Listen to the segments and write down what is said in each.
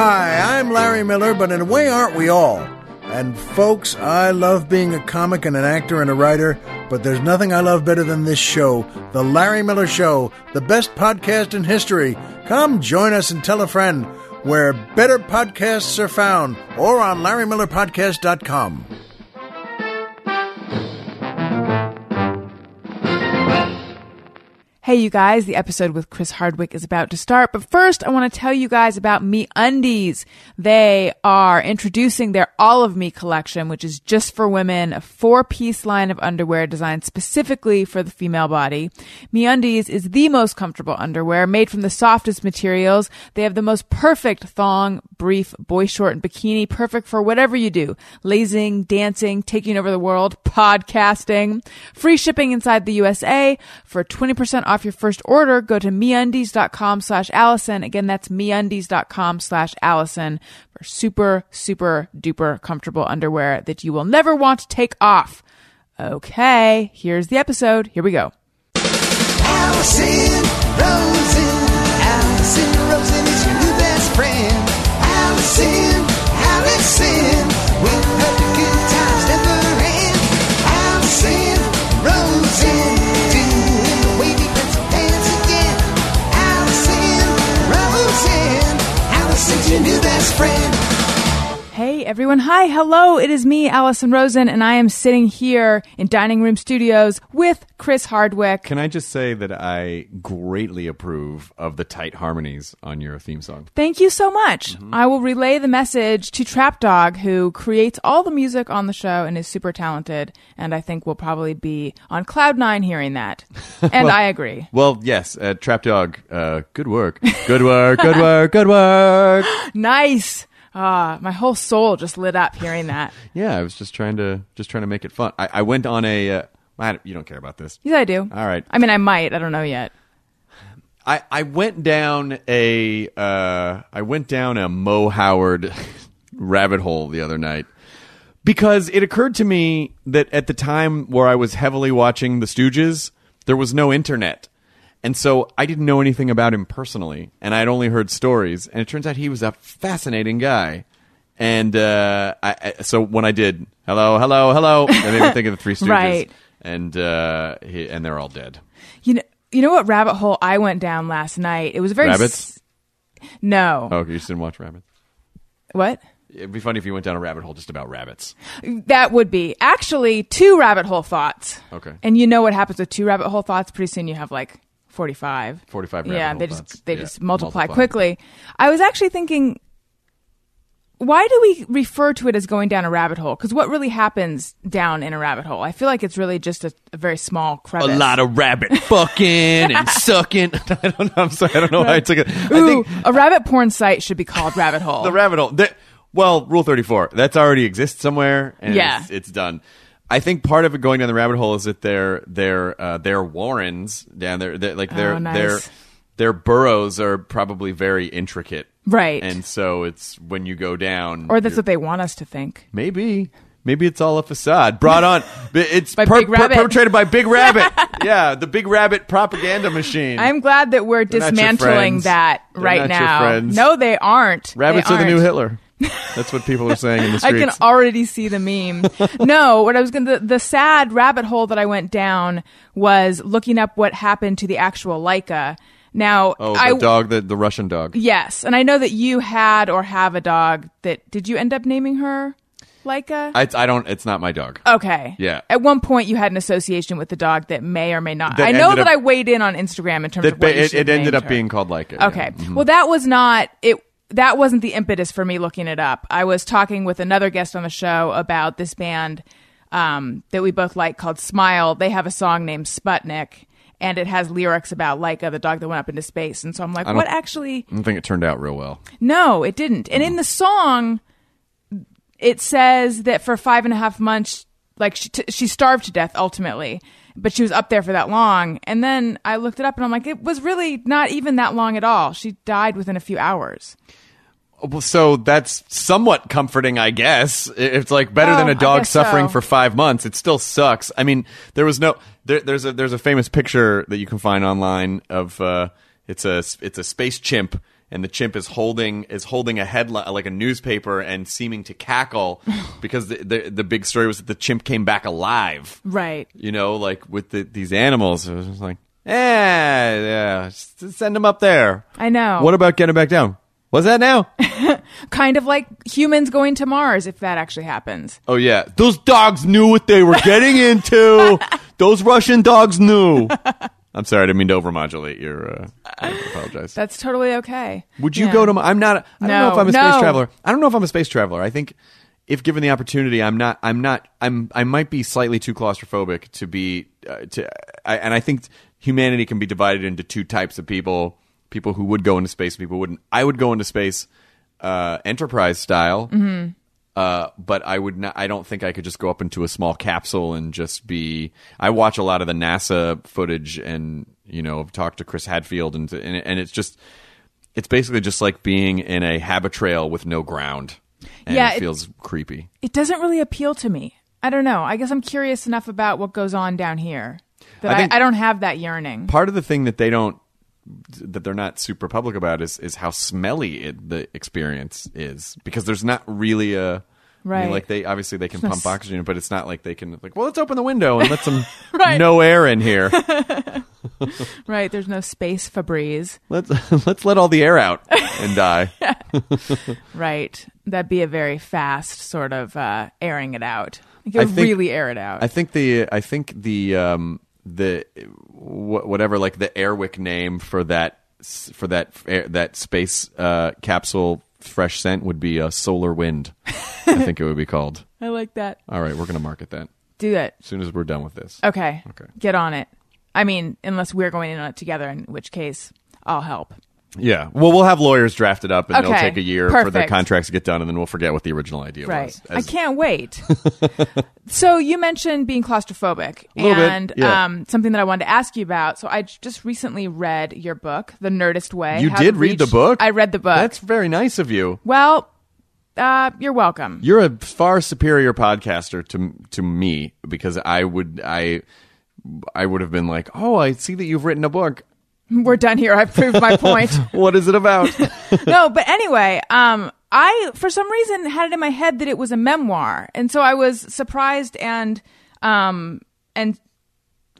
Hi, I'm Larry Miller, but in a way, aren't we all? And folks, I love being a comic and an actor and a writer, but there's nothing I love better than this show, The Larry Miller Show, the best podcast in history. Come join us and tell a friend where better podcasts are found or on LarryMillerPodcast.com. Hey, you guys, the episode with Chris Hardwick is about to start. But first, I want to tell you guys about Me Undies. They are introducing their All of Me collection, which is just for women, a four piece line of underwear designed specifically for the female body. Me Undies is the most comfortable underwear made from the softest materials. They have the most perfect thong, brief, boy short, and bikini, perfect for whatever you do. Lazing, dancing, taking over the world, podcasting. Free shipping inside the USA for 20% off your first order. Go to meundies.com slash Alison. Again, that's meundies.com slash Alison for super, super duper comfortable underwear that you will never want to take off. Okay, here's the episode. Here we go. Alison Rosen. Alison Rosen is your new best friend. Alison, your new best friend. Everyone. Hi. Hello. It is me, Alison Rosen, and I am sitting here in Dining Room Studios with Chris Hardwick. Can I just say that I greatly approve of the tight harmonies on your theme song? Thank you so much. I will relay the message to Trap Dog, who creates all the music on the show and is super talented, and I think will probably be on cloud nine hearing that. And I agree. Well, yes, uh, Trap Dog, uh, good work. Good work, good work, good work. Nice. Ah, my whole soul just lit up hearing that. Yeah, I was just trying to just trying to make it fun. I, I went on a. Uh, I you don't care about this. Yes, I do. All right. I mean, I might. I don't know yet. I, I went down a uh, I went down a Moe Howard rabbit hole the other night because it occurred to me that at the time where I was heavily watching The Stooges, there was no internet. And so I didn't know anything about him personally, and I'd only heard stories. And it turns out he was a fascinating guy. And uh, I, I, so when I did hello, hello, hello, I made me think of the Three Stooges, Right. And uh, he, and they're all dead. You know, you know what rabbit hole I went down last night? It was very Rabbits? s- no. Oh, you just didn't watch Rabbits. What? It'd be funny if you went down a rabbit hole just about rabbits. That would be actually two rabbit hole thoughts. Okay. And you know what happens with two rabbit hole thoughts? Pretty soon you have like 45. 45 Yeah, they just they Yeah, just multiply, multiply. quickly. I was actually thinking why do we refer to it as going down a rabbit hole? Because what really happens down in a rabbit hole? I feel like it's really just a, a very small crevice. A lot of rabbit fucking and sucking. I don't know. I'm sorry. I don't know why I took it. I Ooh, think a rabbit porn site should be called Rabbit Hole. the rabbit hole. that- well, Rule 34. That's already exists somewhere, and Yeah. it's, it's done. I think part of it going down the rabbit hole is that their their uh, their warrens down there, they're- like their Oh, nice. their their burrows are probably very intricate, Right. And so it's when you go down, or that's what they want us to think. Maybe. Maybe it's all a facade. Brought on. It's By per- Big Rabbit. per- perpetrated by Big Rabbit. yeah, the Big Rabbit propaganda machine. I'm glad that we're your dismantling that They're right now. No, they aren't. Rabbits They are the new. Hitler. That's what people are saying in the streets. I can already see the meme. no, what I was going to, the, the sad rabbit hole that I went down was looking up what happened to the actual Laika. Now, oh, the I, dog, the, the Russian dog. yes, and I know that you had or have a dog that, did you end up naming her Laika? I, I don't. It's not my dog. Okay. Yeah. At one point, you had an association with the dog that may or may not. That I know that up- I weighed in on Instagram in terms That of what it, it ended up her. being called Laika. yeah. Okay. Mhm. Well, that was not it. That wasn't the impetus for me looking it up. I was talking with another guest on the show about this band um, that we both like called Smile. They have a song named Sputnik, and it has lyrics about Laika, the dog that went up into space. And so I'm like, what actually? I don't think it turned out real well. No, it didn't. And in the song, it says that for five and a half months, like she, t- she starved to death ultimately, but she was up there for that long. And then I looked it up and I'm like, it was really not even that long at all. She died within a few hours. Well, so that's somewhat comforting, I guess. It's like better Oh, than a dog guess so. suffering for five months. It still sucks. I mean, there was no there, there's a there's a famous picture that you can find online of uh, it's a it's a space chimp and the chimp is holding is holding a headline like a newspaper and seeming to cackle because the, the the big story was that the chimp came back alive. Right. You know, like with the, these animals, it was just like, eh, yeah, just send them up there. I know. What about getting back down? What's that now? kind of like humans going to Mars if that actually happens. oh yeah, those dogs knew what they were getting into. those Russian dogs knew. I'm sorry, I didn't mean to overmodulate your. Uh, I apologize. That's totally okay. Would you Yeah. go to? I'm not. I don't know if I'm a no. space traveler. I don't know if I'm a space traveler. I think if given the opportunity, I'm not. I'm not. I'm. I might be slightly too claustrophobic to be. Uh, to. I, and I think humanity can be divided into two types of people: people who would go into space, people who wouldn't. I would go into space, uh, enterprise style. Mm-hmm. Uh, but I would not. I don't think I could just go up into a small capsule and just be. I watch a lot of the NASA footage, and you know, I've talked to Chris Hadfield, and and, and it's just, it's basically just like being in a habitrail with no ground. And Yeah, it it- feels creepy. It doesn't really appeal to me. I don't know. I guess I'm curious enough about what goes on down here that I I, I don't have that yearning. Part of the thing that they don't, that they're not super public about is is how smelly it, the experience is because there's not really a. I mean, Right. like they obviously they can pump oxygen, but it's not like they can like. Well, let's open the window and let some Right. no air in here. Right. There's no space Febreze. Let's let's let all the air out and die. Right. That'd be a very fast sort of uh, airing it out. Could think- really air it out. I think the I think the um the wh- whatever like the Airwick name for that for that air, that space uh, capsule fresh scent would be a solar wind. I think it would be called. I like that. All right, we're gonna market that Do it. as soon as we're done with this. Okay. Okay. Get on it. I mean, unless we're going in on it together, in which case I'll help. Yeah. Well, we'll have lawyers drafted up, and it'll take a year for the contracts to get done, and then we'll forget what the original idea Right. was. I can't wait. so you mentioned being claustrophobic and yeah. um, something that I wanted to ask you about. So I just recently read your book, The Nerdist Way. You How did read the book. I read the book. That's very nice of you. well, uh, you're welcome. You're a far superior podcaster to to me because I would I I would have been like, "Oh, I see that you've written a book. We're done here. I've proved my point. What is it about?" no, but anyway, um, I for some reason had it in my head that it was a memoir, and so I was surprised and um and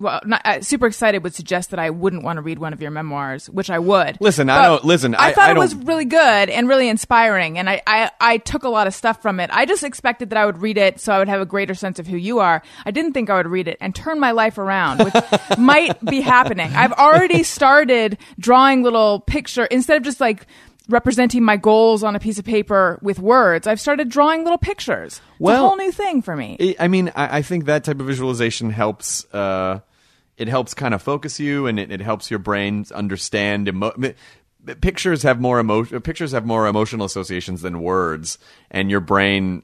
well, not, uh, super excited would suggest that I wouldn't want to read one of your memoirs, which I would. Listen, I don't- listen, I- thought I it was really good and really inspiring, and I, I I took a lot of stuff from it. I just expected that I would read it so I would have a greater sense of who you are. I didn't think I would read it and turn my life around, which might be happening. I've already started drawing little picture instead of just like representing my goals on a piece of paper with words. I've started drawing little pictures. It's Well, a whole new thing for me. I- I mean, I, I think that type of visualization helps. Uh, it helps kind of focus you, and it, it helps your brain understand. Emo- pictures have more emotion. Pictures have more emotional associations than words, and your brain.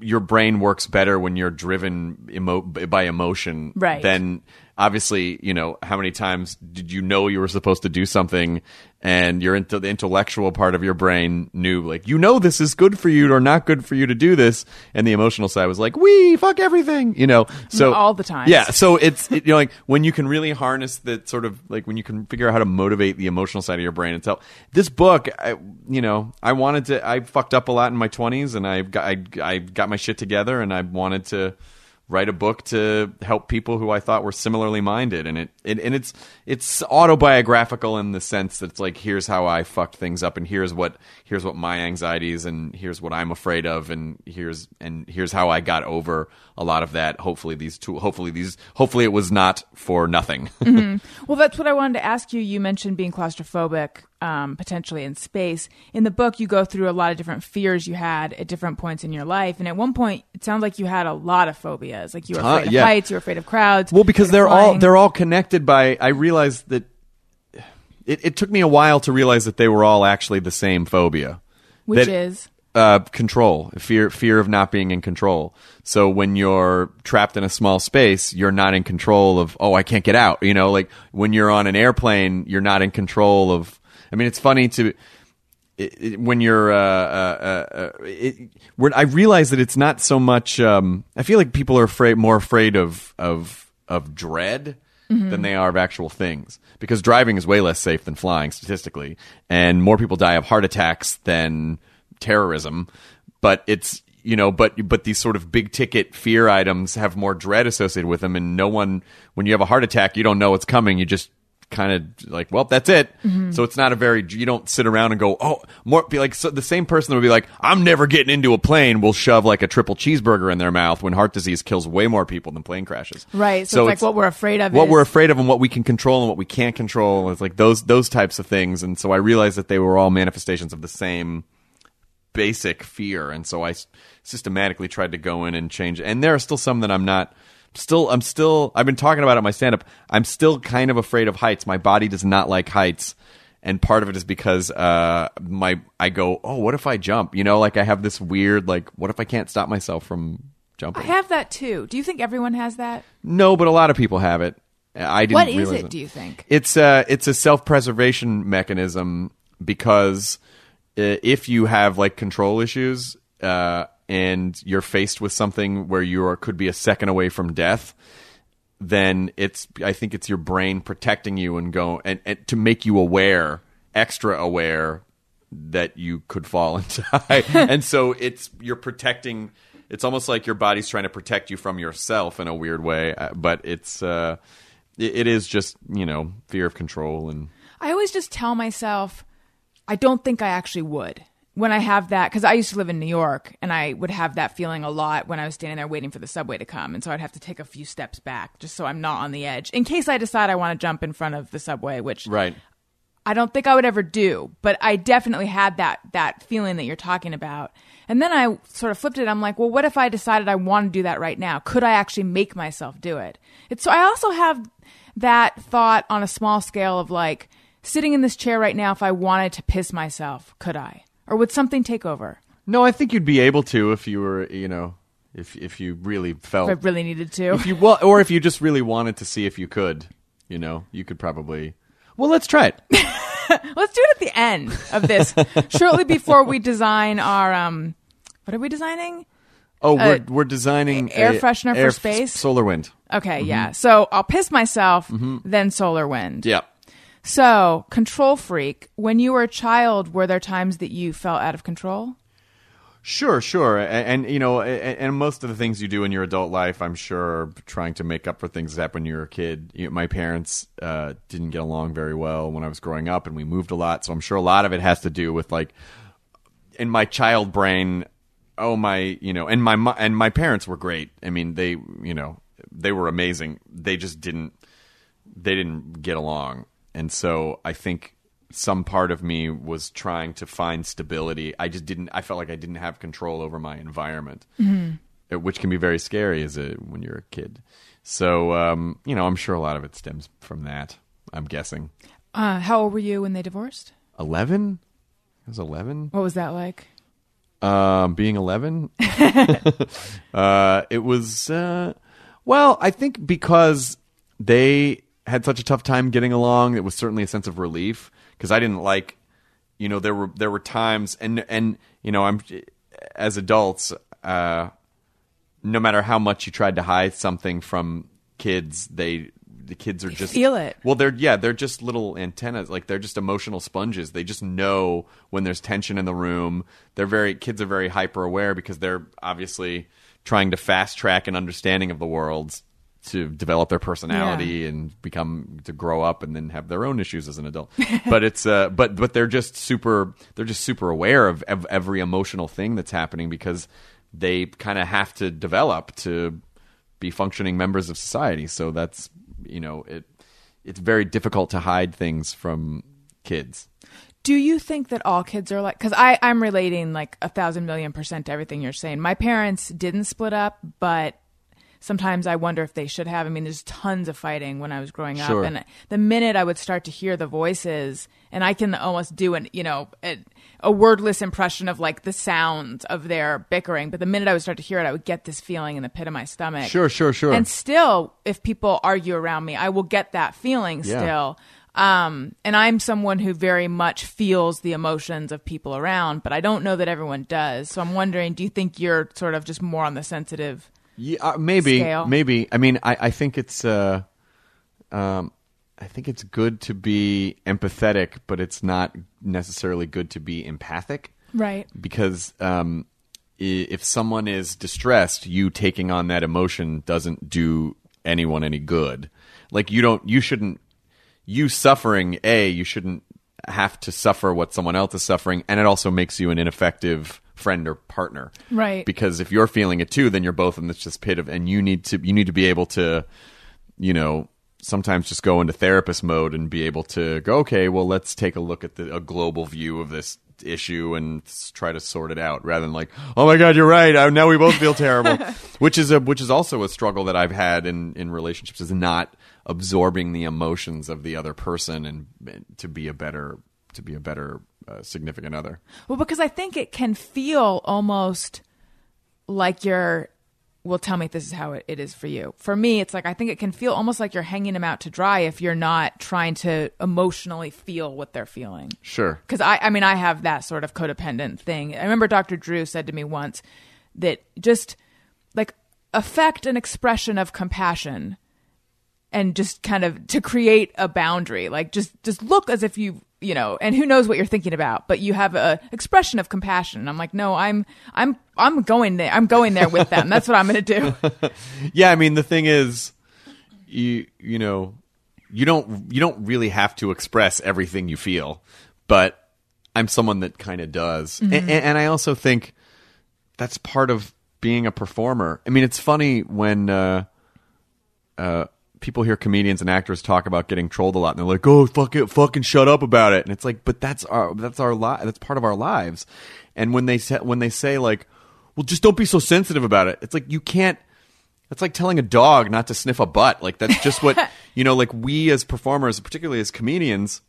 Your brain works better when you're driven emo- by emotion Right. than obviously, you know, how many times did you know you were supposed to do something and your into the intellectual part of your brain knew like you know this is good for you or not good for you to do this. And the emotional side was like we fuck everything you know? So All the time. yeah. So it's it, you know like when you can really harness that sort of like when you can figure out how to motivate the emotional side of your brain and tell this book I, you know i wanted to i fucked up a lot in my 20s and i got I, I got my shit together and i wanted to write a book to help people who I thought were similarly minded, and it, it and it's it's autobiographical in the sense that it's like here's how I fucked things up, and here's what here's what my anxieties, and here's what I'm afraid of, and here's and here's how I got over a lot of that. Hopefully these two, hopefully these, hopefully it was not for nothing. Mm-hmm. Well, that's what I wanted to ask you. You mentioned being claustrophobic, um, potentially in space. In the book, you go through a lot of different fears you had at different points in your life, and at one point, it sounds like you had a lot of phobias. Like you were afraid of yeah. heights, you were afraid of crowds. Well, because they're all they're all connected by. I realized that it, it took me a while to realize that they were all actually the same phobia, which that- is uh, control, fear, fear of not being in control. So when you're trapped in a small space, you're not in control of. Oh, I can't get out. You know, like when you're on an airplane, you're not in control of. I mean, it's funny to. It, it, when you're, uh, uh, uh, uh, it, I realize that it's not so much. Um, I feel like people are afraid, more afraid of of of dread than they are of actual things because driving is way less safe than flying statistically, and more people die of heart attacks than terrorism. But it's you know, but but these sort of big ticket fear items have more dread associated with them, and no one when you have a heart attack, you don't know what's coming. You just kind of like, well, that's it. Mm-hmm. So it's not a very you don't sit around and go, oh, more be like so the same person that would be like, I'm never getting into a plane will shove like a triple cheeseburger in their mouth when heart disease kills way more people than plane crashes. Right. So, it's like what we're afraid of. what is- we're afraid of and what we can control and what we can't control. It's like those those types of things. And so I realized that they were all manifestations of the same basic fear. And so I systematically tried to go in and change. And there are still some that I'm not. Still, I'm still. I've been talking about it in my stand up. I'm still kind of afraid of heights. My body does not like heights. And part of it is because uh, my I go, oh, what if I jump? You know, like I have this weird, like, what if I can't stop myself from jumping? I have that too. Do you think everyone has that? No, but a lot of people have it. I didn't. What is realize it, do you think? It's a it's a self preservation mechanism because uh, if you have like control issues uh, and you're faced with something where you are could be a second away from death, then it's I think it's your brain protecting you and go and, and to make you aware, extra aware that you could fall and die. and so it's you're protecting it's almost like your body's trying to protect you from yourself in a weird way, uh, but it's uh it, it is just, you know, fear of control and I always just tell myself, I don't think I actually would. When I have that, because I used to live in New York and I would have that feeling a lot when I was standing there waiting for the subway to come. And so I'd have to take a few steps back just so I'm not on the edge in case I decide I want to jump in front of the subway, which right. I don't think I would ever do, but I definitely had that that feeling that you're talking about. And then I sort of flipped it. I'm like, well, what if I decided I want to do that right now? Could I actually make myself do it? It's so I also have that thought on a small scale of like sitting in this chair right now. If I wanted to piss myself, could I? Or would something take over? No, I think you'd be able to if you were, you know, if if you really felt If I really needed to. if you well or if you just really wanted to see if you could, you know, you could probably Well, let's try it. Let's do it at the end of this, shortly before we design our um. What are we designing? Oh, we're Uh, we're designing air freshener for air f- space? solar wind. Okay, yeah. So I'll piss myself, then solar wind. Yeah. So, control freak, when you were a child, were there times that you felt out of control? Sure, sure, and, and you know, and, and most of the things you do in your adult life, I'm sure, trying to make up for things that happened when you were a kid. You my parents uh, didn't get along very well when I was growing up, and we moved a lot, so I'm sure a lot of it has to do with like in my child brain. Oh my, you know, and my and my parents were great. I mean, they, you know, they were amazing. They just didn't they didn't get along. And so I think some part of me was trying to find stability. I just didn't I felt like I didn't have control over my environment. Uh, Which can be very scary as a when you're a kid. So um, you know, I'm sure a lot of it stems from that. I'm guessing. Uh, how old were you when they divorced? 11? I was 11? What was that like? um, being 11 uh, it was uh, well i think because they had such a tough time getting along it was certainly a sense of relief because i didn't like you know there were there were times and and you know i'm as adults uh, no matter how much you tried to hide something from kids they the kids are just feel it. well, they're yeah, they're just little antennas. Like they're just emotional sponges. They just know when there's tension in the room. They're very kids are very hyper aware because they're obviously trying to fast track an understanding of the world to develop their personality and become to grow up and then have their own issues as an adult. but it's uh but but they're just super they're just super aware of, of every emotional thing that's happening because they kind of have to develop to be functioning members of society. So that's you know it it's very difficult to hide things from kids. Do you think that all kids are like? Because I I'm relating like a thousand million percent to everything you're saying. My parents didn't split up, but sometimes I wonder if they should have. I mean, there's tons of fighting when I was growing Sure. up, and the minute I would start to hear the voices, and I can almost do an you know a, a wordless impression of like the sound of their bickering, but the minute I would start to hear it, I would get this feeling in the pit of my stomach. Sure, sure, sure. And still, if people argue around me, I will get that feeling Yeah. still. Um, and I'm someone who very much feels the emotions of people around, but I don't know that everyone does. So I'm wondering, do you think you're sort of just more on the sensitive? Yeah, uh, maybe, Scale. maybe. I mean, I, I think it's. Uh, um, I think it's good to be empathetic, but it's not necessarily good to be empathic Right. because um, if someone is distressed, you taking on that emotion doesn't do anyone any good. Like you don't, you shouldn't, you suffering. A, you shouldn't have to suffer what someone else is suffering, and it also makes you an ineffective friend or partner. Right. Because if you're feeling it too, then you're both in this just pit of, and you need to, you need to be able to, you know. Sometimes just go into therapist mode and be able to go, okay, well, let's take a look at the, a global view of this issue and try to sort it out rather than like oh my god you're right uh, now we both feel terrible which is a which is also a struggle that i've had in in relationships is not absorbing the emotions of the other person and, and to be a better to be a better uh, significant other Well, because I think it can feel almost like you're. Well, tell me if this is how it, it is for you. For me, it's like I think it can feel almost like you're hanging them out to dry if you're not trying to emotionally feel what they're feeling. sure Because I, I mean, I have that sort of codependent thing. I remember Dr. Drew said to me once that just like affect an expression of compassion and just kind of to create a boundary like just just look as if you you know and who knows what you're thinking about but you have a expression of compassion. And i'm like no i'm i'm i'm going there i'm going there with them. That's what i'm going to do. Yeah i mean the thing is you you know you don't you don't really have to express everything you feel but i'm someone that kind of does Mm-hmm. And, and i also think that's part of being a performer. I mean it's funny when uh uh people hear comedians and actors talk about getting trolled a lot and they're like oh fuck it fucking shut up about it and it's like but that's our that's our li- that's part of our lives and when they say when they say like well just don't be so sensitive about it it's like you can't that's like telling a dog not to sniff a butt. Like that's just what you know. Like we as performers, particularly as comedians,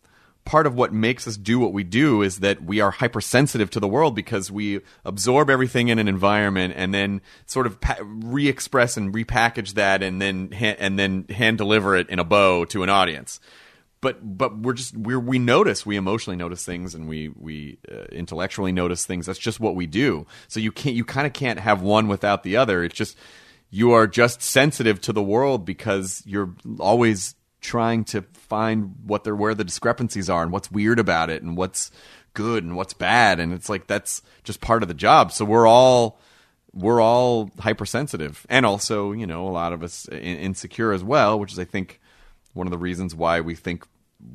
part of what makes us do what we do is that we are hypersensitive to the world because we absorb everything in an environment and then sort of pa- re-express and repackage that and then ha- and then hand deliver it in a bow to an audience. But but we're just we're we notice we emotionally notice things and we we uh, intellectually notice things. That's just what we do. So you can't you kind of can't have one without the other. It's just you are just sensitive to the world because you're always trying to find what they're where the discrepancies are and what's weird about it and what's good and what's bad. And it's like that's just part of the job. So we're all we're all hypersensitive. And also you know a lot of us insecure as well which is i think one of the reasons why we think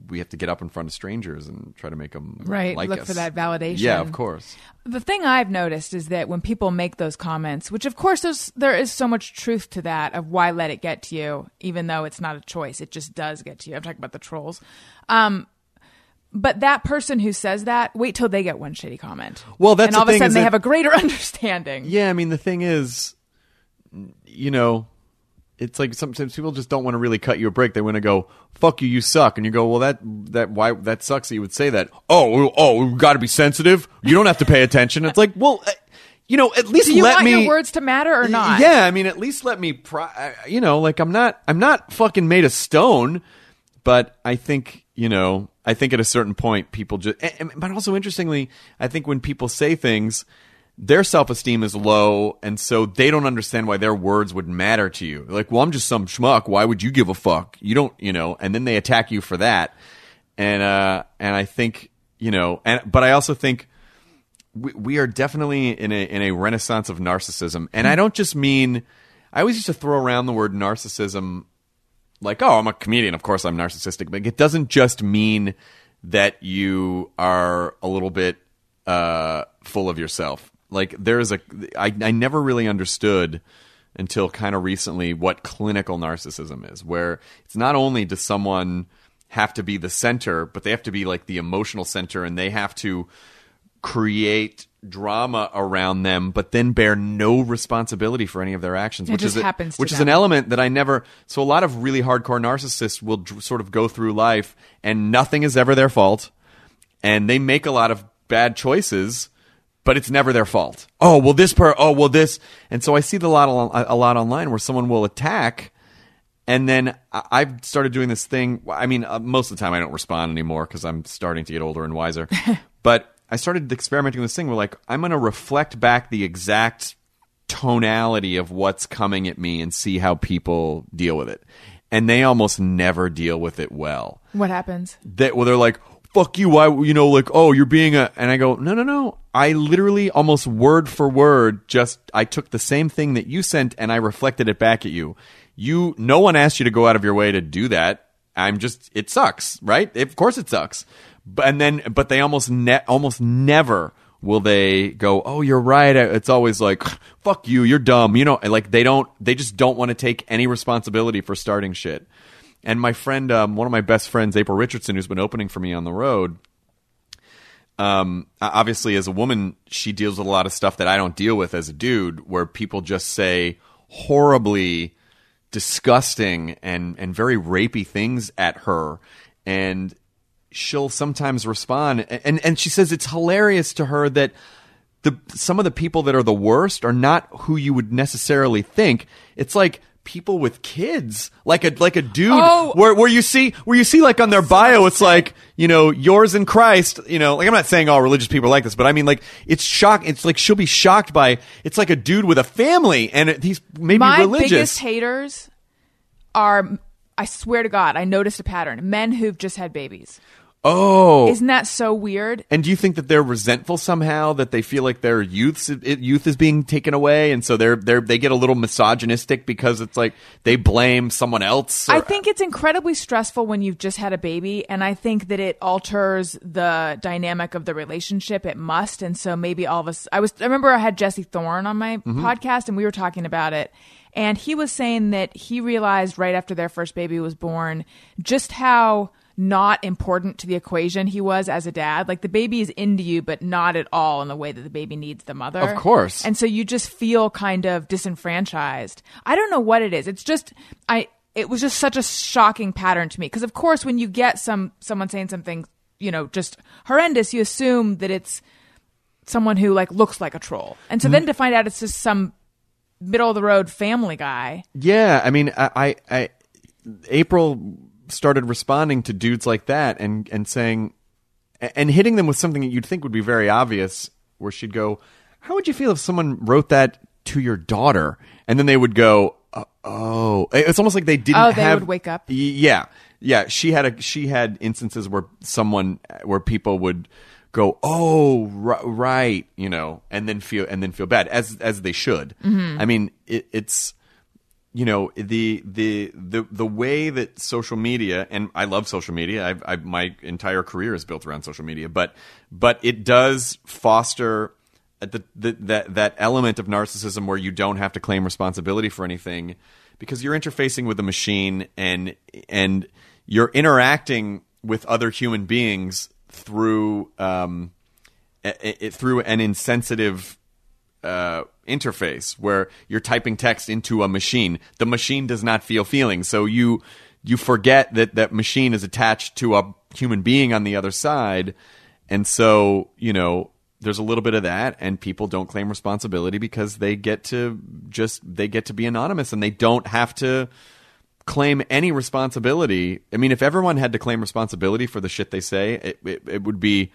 we have to get up in front of strangers and try to make them Right, like look us. for that validation. yeah of course the thing I've noticed is that when people make those comments, which of course there's there is so much truth to that of why let it get to you, even though it's not a choice, it just does get to you. I'm talking about the trolls. Um, but that person who says that, wait till they get one shitty comment. Well, that's and all the of a sudden they that- have a greater understanding. Yeah, I mean the thing is, you know, it's like sometimes people just don't want to really cut you a break. They want to go, "Fuck you, you suck," and you go, "Well, that that why that sucks." That you would say that. Oh, oh, we've got to be sensitive. You don't have to pay attention. It's like, well, uh, you know, at least Do you let want me. your words to matter or not? Yeah, I mean, at least let me. Pri- you know, like I'm not. I'm not fucking made of stone, but I think you know. I think at a certain point, people just. But also, interestingly, I think when people say things, their self esteem is low, and so they don't understand why their words would matter to you. Like, well, I'm just some schmuck. Why would you give a fuck? You don't, you know. And then they attack you for that, and uh, and I think you know, and but I also think we, we are definitely in a in a renaissance of narcissism, and I don't just mean. I always used to throw around the word narcissism, like, oh, I'm a comedian. Of course, I'm narcissistic, but it doesn't just mean that you are a little bit uh, full of yourself. Like, there is a. I I never really understood until kind of recently what clinical narcissism is, where it's not only does someone have to be the center, but they have to be like the emotional center, and they have to create drama around them, but then bear no responsibility for any of their actions, It which just is a- happens to which is them. an element that I never. So a lot of really hardcore narcissists will sort of go through life, and nothing is ever their fault, and they make a lot of bad choices. But it's never their fault. Oh well, this per. Oh well, this. And so I see the lot a a lot online where someone will attack, and then I- I've started doing this thing. I mean, uh, most of the time I don't respond anymore because I'm starting to get older and wiser. but I started experimenting with this thing where, like, I'm going to reflect back the exact tonality of what's coming at me and see how people deal with it. and they almost never deal with it well. What happens? That well, they're like, "Fuck you!" Why you know, like, oh, you're being a, and I go, no, no, no. I literally almost word for word, just I took the same thing that you sent and I reflected it back at you. You, no one asked you to go out of your way to do that. I'm just, it sucks, right? Of course it sucks. But and then, but they almost ne- almost never will they go, oh, you're right. It's always like, fuck you, you're dumb. You know, like they don't, they just don't want to take any responsibility for starting shit. And my friend, um, one of my best friends, April Richardson, who's been opening for me on the road, um, obviously as a woman, she deals with a lot of stuff that I don't deal with as a dude, where people just say horribly disgusting and and very rapey things at her, and she'll sometimes respond, and and she says it's hilarious to her that. The, some of the people that are the worst are not who you would necessarily think. It's like people with kids, like a like a dude Oh. where where you see where you see like on their bio, it's like you know yours in Christ. You know, like I'm not saying all religious people are like this, but I mean like it's shock. It's like she'll be shocked by it's like a dude with a family and it, he's maybe My religious. biggest haters are, I swear to God, I noticed a pattern. Men who've just had babies. Oh, Isn't that so weird? and do you think that they're resentful somehow that they feel like their youth youth is being taken away, and so they're they're they get a little misogynistic because it's like they blame someone else? or- I think it's incredibly stressful when you've just had a baby, and I think that it alters the dynamic of the relationship. It must, and so maybe all of us. I was. I remember I had Jesse Thorn on my mm-hmm. podcast, and we were talking about it, and he was saying that he realized right after their first baby was born just how not important to the equation he was as a dad. Like the baby is into you, but not at all in the way that the baby needs the mother. Of course. And so you just feel kind of disenfranchised. I don't know what it is. It's just I it was just such a shocking pattern to me because of course when you get some someone saying something, you know, just horrendous, you assume that it's someone who like looks like a troll. And so mm-hmm. then to find out it's just some middle of the road family guy. Yeah, I mean, I, I, I April started responding to dudes like that and and saying and hitting them with something that you'd think would be very obvious, where she'd go, "How would you feel if someone wrote that to your daughter?" And then they would go, "Uh, "Oh, it's almost like they didn't." Oh, they have, would wake up? Yeah, yeah. She had a she had instances where someone where people would go, "Oh, ri- right," you know, and then feel and then feel bad as as they should. I mean, it, it's you know the the the the way that social media and I love social media. I've, I've my entire career is built around social media, but but it does foster the, the that that element of narcissism where you don't have to claim responsibility for anything because you're interfacing with a machine and and you're interacting with other human beings through um, a- through an insensitive uh, interface where you're typing text into a machine. The machine does not feel feelings, so you you forget that that machine is attached to a human being on the other side, and so you know there's a little bit of that, and people don't claim responsibility because they get to just they get to be anonymous and they don't have to claim any responsibility. I mean, if everyone had to claim responsibility for the shit they say, it, it, it would be.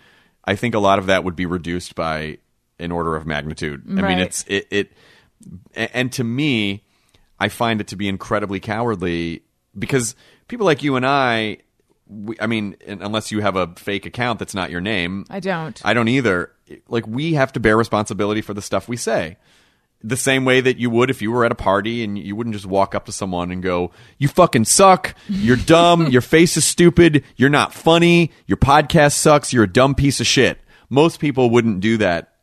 I think a lot of that would be reduced by an order of magnitude. I mean, it's it, it, and to me, I find it to be incredibly cowardly because people like you and I, we, I mean, unless you have a fake account that's not your name, I don't. I don't either. Like we have to bear responsibility for the stuff we say. The same way that you would if you were at a party and you wouldn't just walk up to someone and go, "You fucking suck. You're dumb. your face is stupid. You're not funny. Your podcast sucks. You're a dumb piece of shit." Most people wouldn't do that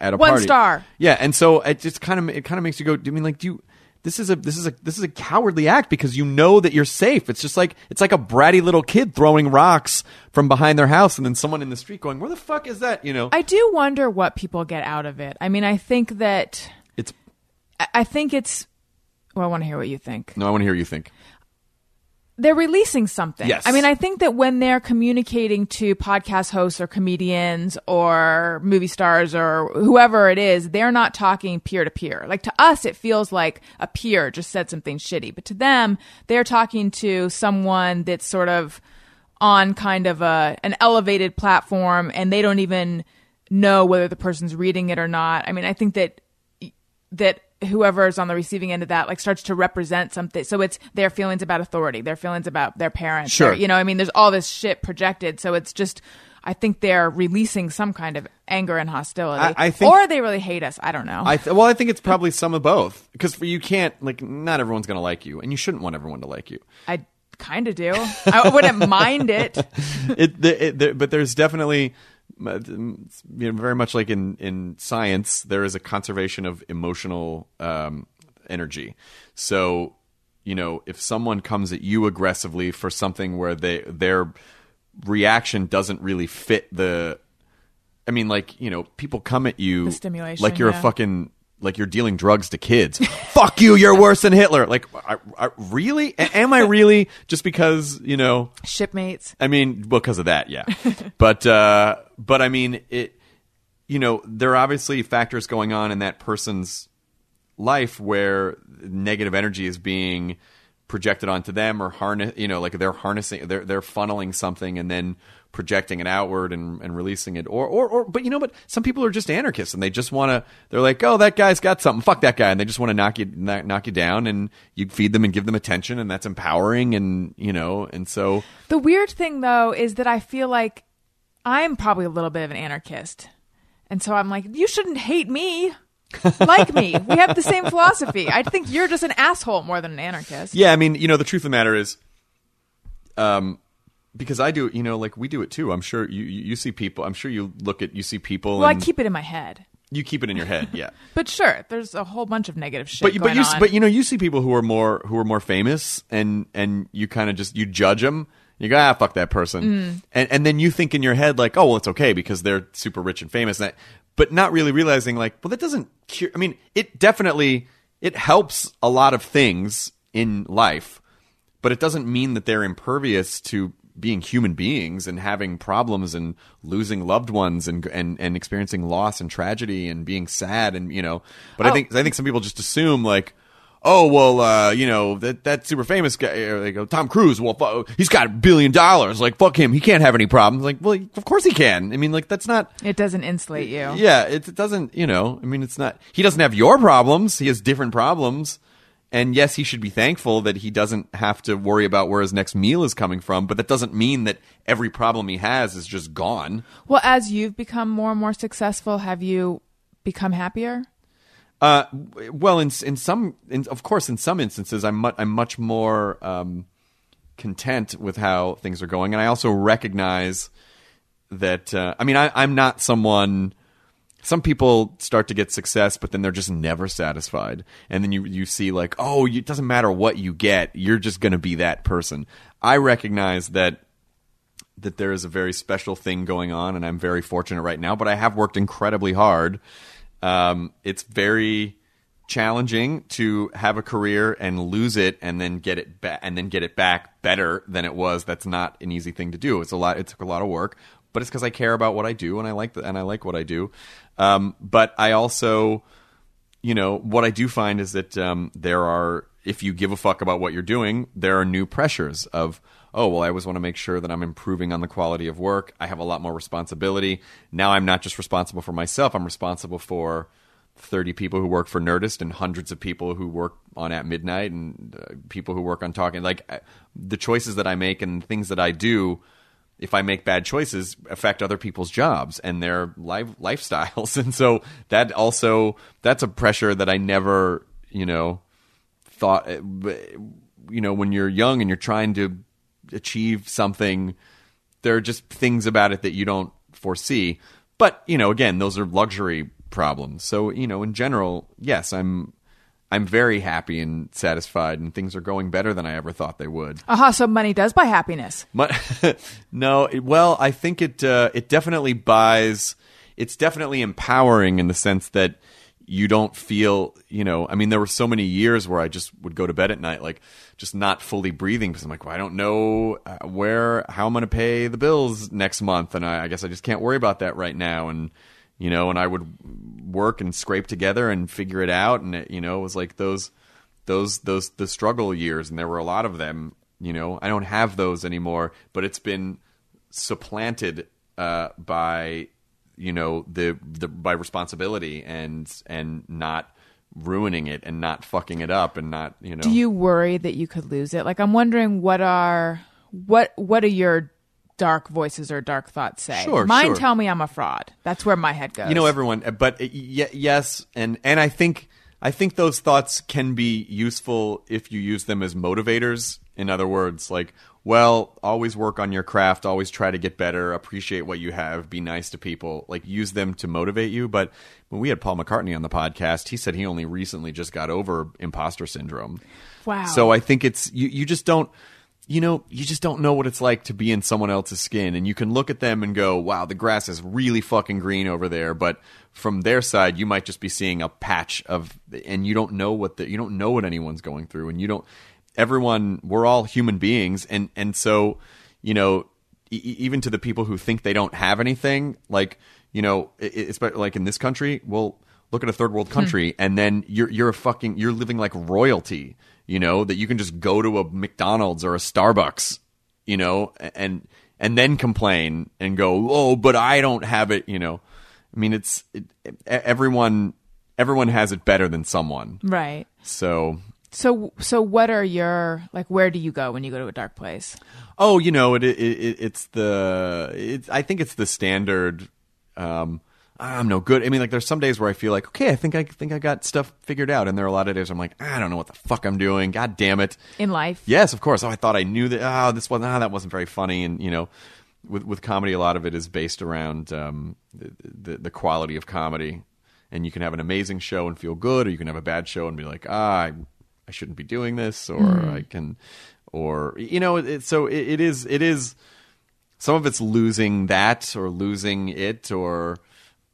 at a One party. star. Yeah, and so it just kind of it kind of makes you go. I mean, like, do you? This is a this is a this is a cowardly act because you know that you're safe. It's just like it's like a bratty little kid throwing rocks from behind their house, and then someone in the street going, "Where the fuck is that?" You know, I do wonder what people get out of it. I mean, I think that it's I- I think it's well, I want to hear what you think. no. I want to hear what you think. They're releasing something. Yes. I mean, I think that when they're communicating to podcast hosts or comedians or movie stars or whoever it is, they're not talking peer to peer. Like to us, it feels like a peer just said something shitty, but to them, they're talking to someone that's sort of on kind of a an elevated platform, and they don't even know whether the person's reading it or not. I mean, I think that that whoever's on the receiving end of that like starts to represent something. So it's their feelings about authority their feelings about their parents Sure. their- you know i mean there's all this shit projected. So it's just i think they're releasing some kind of anger and hostility. I- I think- or they really hate us. I don't know. I th- well, I think it's probably some of both. Because you can't like not everyone's going to like you, and you shouldn't want everyone to like you. i kind of do. I wouldn't mind it. It, the, it the, but there's definitely you know, very much like in in science there is a conservation of emotional um, energy so you know if someone comes at you aggressively for something where they their reaction doesn't really fit the i mean like you know people come at you like you're yeah. a fucking like you're dealing drugs to kids. Fuck you, you're worse than Hitler. Like, I, I, really? A- am I really? Just because you know shipmates I mean, because of that, yeah. but uh, but I mean, it. You know, there are obviously factors going on in that person's life where negative energy is being projected onto them or harness. You know, like they're harnessing, they're they're funneling something and then projecting it outward and, and releasing it. Or, or or but you know, but some people are just anarchists and they just want to. They're like, oh, that guy's got something. Fuck that guy, and they just want to knock you knock, knock you down. And you feed them and give them attention, and that's empowering. And you know, and so. The weird thing though is that I feel like I'm probably a little bit of an anarchist. And so I'm like, you shouldn't hate me. Like me. We have the same philosophy. I think you're just an asshole more than an anarchist. Yeah, I mean, you know, the truth of the matter is, um, because I do, it, you know, like we do it too. I'm sure you you see people. I'm sure you look at you see people. Well, I keep it in my head. you keep it in your head, yeah. But sure, there's a whole bunch of negative shit but you, but you on. but you know you see people who are more who are more famous and and you kind of just you judge them. You go ah fuck that person, Mm. and and then you think in your head like oh well it's okay because they're super rich and famous, and that, but not really realizing like well that doesn't cure. I mean it definitely it helps a lot of things in life, but it doesn't mean that they're impervious to being human beings and having problems and losing loved ones and and and experiencing loss and tragedy and being sad and you know but i Oh. think i think some people just assume like oh well uh you know that that super famous guy or they go tom cruise well fu- he's got a billion dollars like fuck him he can't have any problems like well of course he can i mean like that's not it doesn't insulate you. yeah, it, it doesn't. You know, I mean, it's not. He doesn't have your problems. He has different problems. And yes, he should be thankful that he doesn't have to worry about where his next meal is coming from. But that doesn't mean that every problem he has is just gone. Well, as you've become more and more successful, have you become happier? Uh, well, in in some, in, of course, in some instances, I'm mu- I'm much more um, content with how things are going, and I also recognize that. Uh, I mean, I, I'm not someone. Some people start to get success, but then they're just never satisfied, and then you you see like, oh, it doesn't matter what you get, you're just going to be that person. I recognize that that there is a very special thing going on, and I'm very fortunate right now. But I have worked incredibly hard. Um, it's very challenging to have a career and lose it, and then get it back, and then get it back better than it was. That's not an easy thing to do. It's a lot. It took a lot of work, but it's because I care about what I do, and I like the, and I like what I do. Um, but I also you know, what I do find is that um, there are, if you give a fuck about what you're doing, there are new pressures of, oh, well, I always want to make sure that I'm improving on the quality of work. I have a lot more responsibility. Now I'm not just responsible for myself, I'm responsible for 30 people who work for Nerdist and hundreds of people who work on At Midnight and uh, people who work on Talking. Like, uh, the choices that I make and things that I do if I make bad choices, affect other people's jobs and their life lifestyles. And so that also that's a pressure that I never, you know, thought. You know, when you're young and you're trying to achieve something, there are just things about it that you don't foresee. But you know, again, those are luxury problems. So you know, in general, yes, I'm. I'm very happy and satisfied, and things are going better than I ever thought they would. Aha, so money does buy happiness. Mu- no, it, well, I think it uh, it definitely buys. It's definitely empowering in the sense that you don't feel, you know. I mean, there were so many years where I just would go to bed at night, like just not fully breathing, because I'm like, well, I don't know uh, where how I'm going to pay the bills next month, and I, I guess I just can't worry about that right now, and you know, and I would work and scrape together and figure it out, and it, you know, it was like those those those the struggle years and there were a lot of them you know i don't have those anymore but it's been supplanted uh, by you know the the by responsibility and and not ruining it and not fucking it up and not you know Do you worry that you could lose it? Like I'm wondering what are what what are your dark voices or dark thoughts say? Sure, Mine sure. tell me I'm a fraud. That's where my head goes. you know everyone but uh, y- yes and and i think i think those thoughts can be useful if you use them as motivators in other words like well always work on your craft always try to get better appreciate what you have be nice to people like use them to motivate you but when we had paul mccartney on the podcast he said he only recently just got over imposter syndrome Wow. so i think it's you you just don't you know, you just don't know what it's like to be in someone else's skin. And you can look at them and go, wow, the grass is really fucking green over there. But from their side, you might just be seeing a patch of, and you don't know what the, you don't know what anyone's going through. And you don't, everyone, we're all human beings. And, and so, you know, e- even to the people who think they don't have anything, like, you know, it, it's like in this country, well, look at a third world hmm. country and then you're, you're a fucking, you're living like royalty you know that you can just go to a McDonald's or a Starbucks, you know, and and then complain and go, "Oh, but I don't have it," you know. I mean, it's it, everyone everyone has it better than someone. right. So, So so what are your like where do you go when you go to a dark place? oh, you know, it, it, it it's the it's I think it's the standard um I'm no good. I mean, like, there's some days where I feel like, okay, I think I think I got stuff figured out, and there are a lot of days I'm like, I don't know what the fuck I'm doing. God damn it. In life? Yes, of course. Oh, I thought I knew that. Oh, this wasn't. Ah, that wasn't very funny. And you know, with with comedy, a lot of it is based around um, the, the the quality of comedy. And you can have an amazing show and feel good, or you can have a bad show and be like, ah, I, I shouldn't be doing this, or I can, or you know, it, so it, it is it is some of it's losing that or losing it or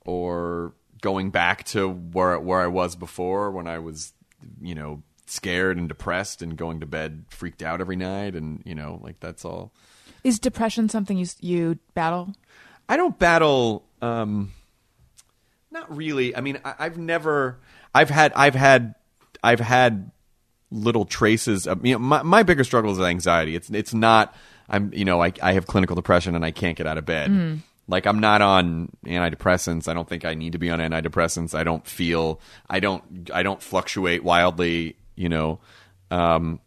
or going back to where where I was before when I was you know scared and depressed and going to bed freaked out every night and you know like that's all Is depression something you you battle? I don't battle. Um, not really. I mean, I, I've never. I've had. I've had. I've had little traces of. You know, my my bigger struggle is anxiety. It's it's not. I'm. You know, I I have clinical depression and I can't get out of bed. Like I'm not on antidepressants. I don't think I need to be on antidepressants. I don't feel. I don't. I don't fluctuate wildly. You know. Um,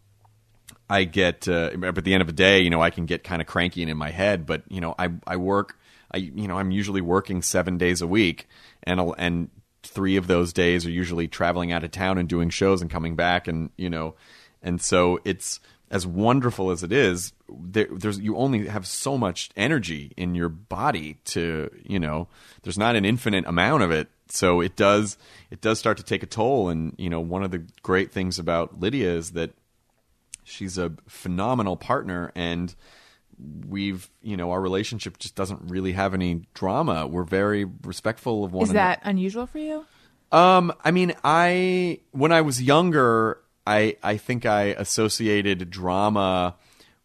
I get uh, at the end of the day, you know, I can get kind of cranky and in my head. But you know, I I work. I you know, I'm usually working seven days a week, and I'll- and three of those days are usually traveling out of town and doing shows and coming back, and you know, and so it's as wonderful as it is. There, there's you only have so much energy in your body to you know. There's not an infinite amount of it, so it does it does start to take a toll. And you know, one of the great things about Lydia is that she's a phenomenal partner and we've you know our relationship just doesn't really have any drama we're very respectful of one another. Is another that unusual for you? um i mean i when i was younger i i think i associated drama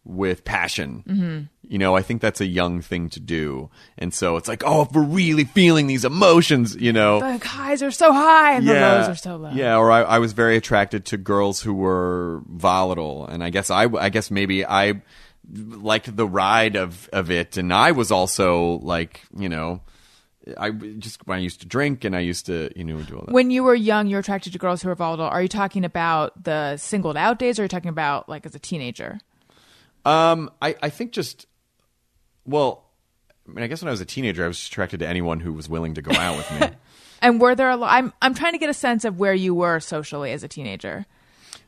with passion mm-hmm. you know i think that's a young thing to do and so it's like oh if we're really feeling these emotions you know The highs are so high and the lows are so low. yeah, or I, I was very attracted to girls who were volatile, and I guess I, I guess maybe I liked the ride of of it, and I was also like, you know, I just I used to drink and I used to you know do all that. When you were young, you were attracted to girls who were volatile. Are you talking about the singled out days or are you talking about like as a teenager? Um, I I think just well, I mean, I guess when I was a teenager, I was just attracted to anyone who was willing to go out with me. And were there a lot? I'm, I'm trying to get a sense of where you were socially as a teenager.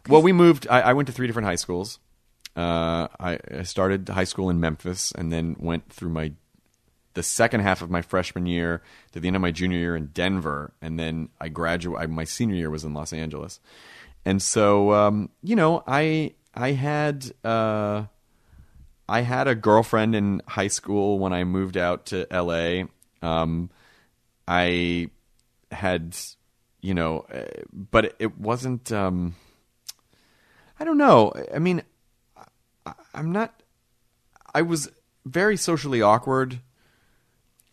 Well, we moved. I, I went to three different high schools. Uh, I, I started high school in Memphis, and then went through my the second half of my freshman year to the end of my junior year in Denver, and then I graduated. My senior year was in Los Angeles, and so um, you know, I I had uh, I had a girlfriend in high school when I moved out to L.A. Um, I had, you know, uh, but it, wasn't. Um, I don't know. I mean, I'm not. I was very socially awkward,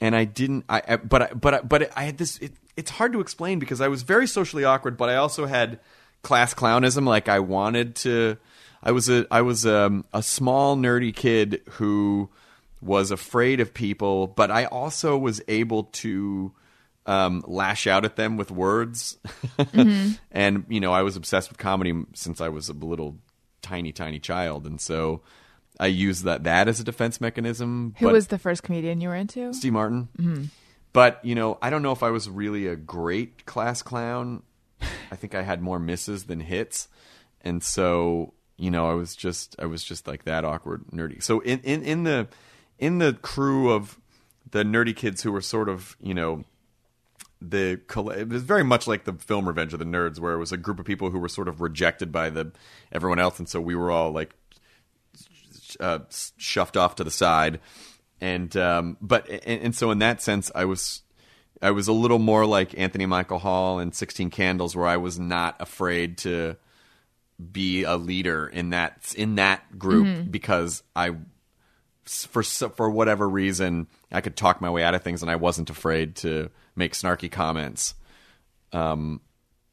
and I didn't. I, I but I, but I, but I had this. It, it's hard to explain because I was very socially awkward, but I also had class clownism. Like I wanted to. I was a I was um, a small nerdy kid who was afraid of people, but I also was able to um, lash out at them with words. and you know, I was obsessed with comedy since I was a little tiny, tiny child, and so I used that that as a defense mechanism. Who was the first comedian you were into? Steve Martin. Mm-hmm. But you know, I don't know if I was really a great class clown. I think I had more misses than hits, and so you know, I was just I was just like that awkward nerdy. So in in in the in the crew of the nerdy kids who were sort of you know the it was very much like the film Revenge of the Nerds, where it was a group of people who were sort of rejected by the everyone else, and so we were all like uh, shoved off to the side, and um, but and, and so in that sense, I was I was a little more like Anthony Michael Hall in Sixteen Candles, where I was not afraid to be a leader in that in that group because I for for whatever reason I could talk my way out of things and I wasn't afraid to make snarky comments. Um,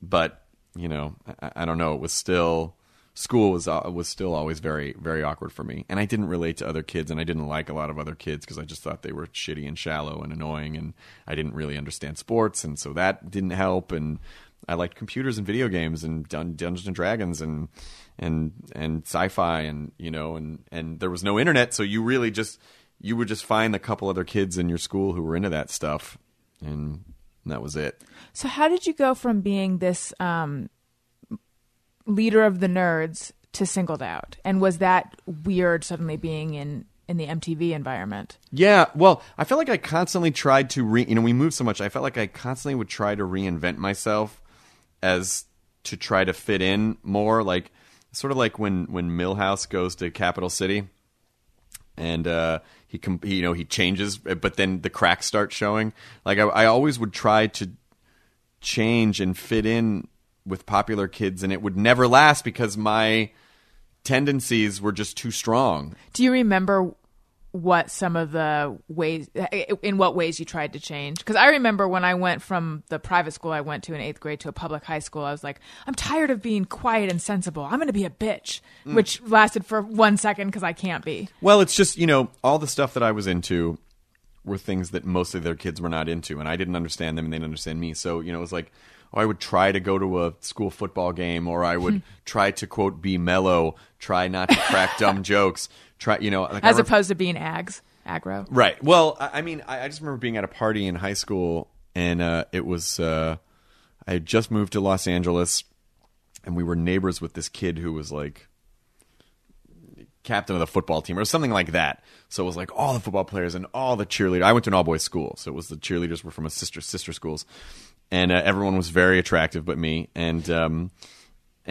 but you know, I, I don't know. It was still school was uh, was still always very very awkward for me, and I didn't relate to other kids, and I didn't like a lot of other kids because I just thought they were shitty and shallow and annoying, and I didn't really understand sports, and so that didn't help. And I liked computers and video games and Dun- Dungeons and Dragons and and and sci-fi, and you know, and and there was no internet, so you really just you would just find a couple other kids in your school who were into that stuff, and that was it. So how did you go from being this um, leader of the nerds to singled out? And was that weird suddenly being in in the MTV environment? Yeah, well, I felt like I constantly tried to re. You know, we moved so much. I felt like I constantly would try to reinvent myself as to try to fit in more. Like sort of like when when Milhouse goes to Capital City, and uh, he, com- you know he changes, but then the cracks start showing. Like I, I always would try to change and fit in with popular kids, and it would never last because my tendencies were just too strong. Do you remember what some of the ways in what ways you tried to change. Because i remember when i went from the private school i went to in eighth grade to a public high school i was like i'm tired of being quiet and sensible. I'm going to be a bitch mm. which lasted for one second because i can't be. Well, it's just you know all the stuff that I was into were things that most of their kids were not into, and I didn't understand them, and they didn't understand me. So you know, it was like, oh, I would try to go to a school football game, or I would try to quote be mellow, try not to crack dumb jokes, try you know, like as opposed to being ags aggro Right. Well, I, I mean, I, I just remember being at a party in high school, and uh, it was uh, I had just moved to Los Angeles, and we were neighbors with this kid who was like captain of the football team or something like that. So it was like all the football players and all the cheerleaders. I went to an all boys school, so it was the cheerleaders were from a sister sister schools, and uh, everyone was very attractive but me. And um,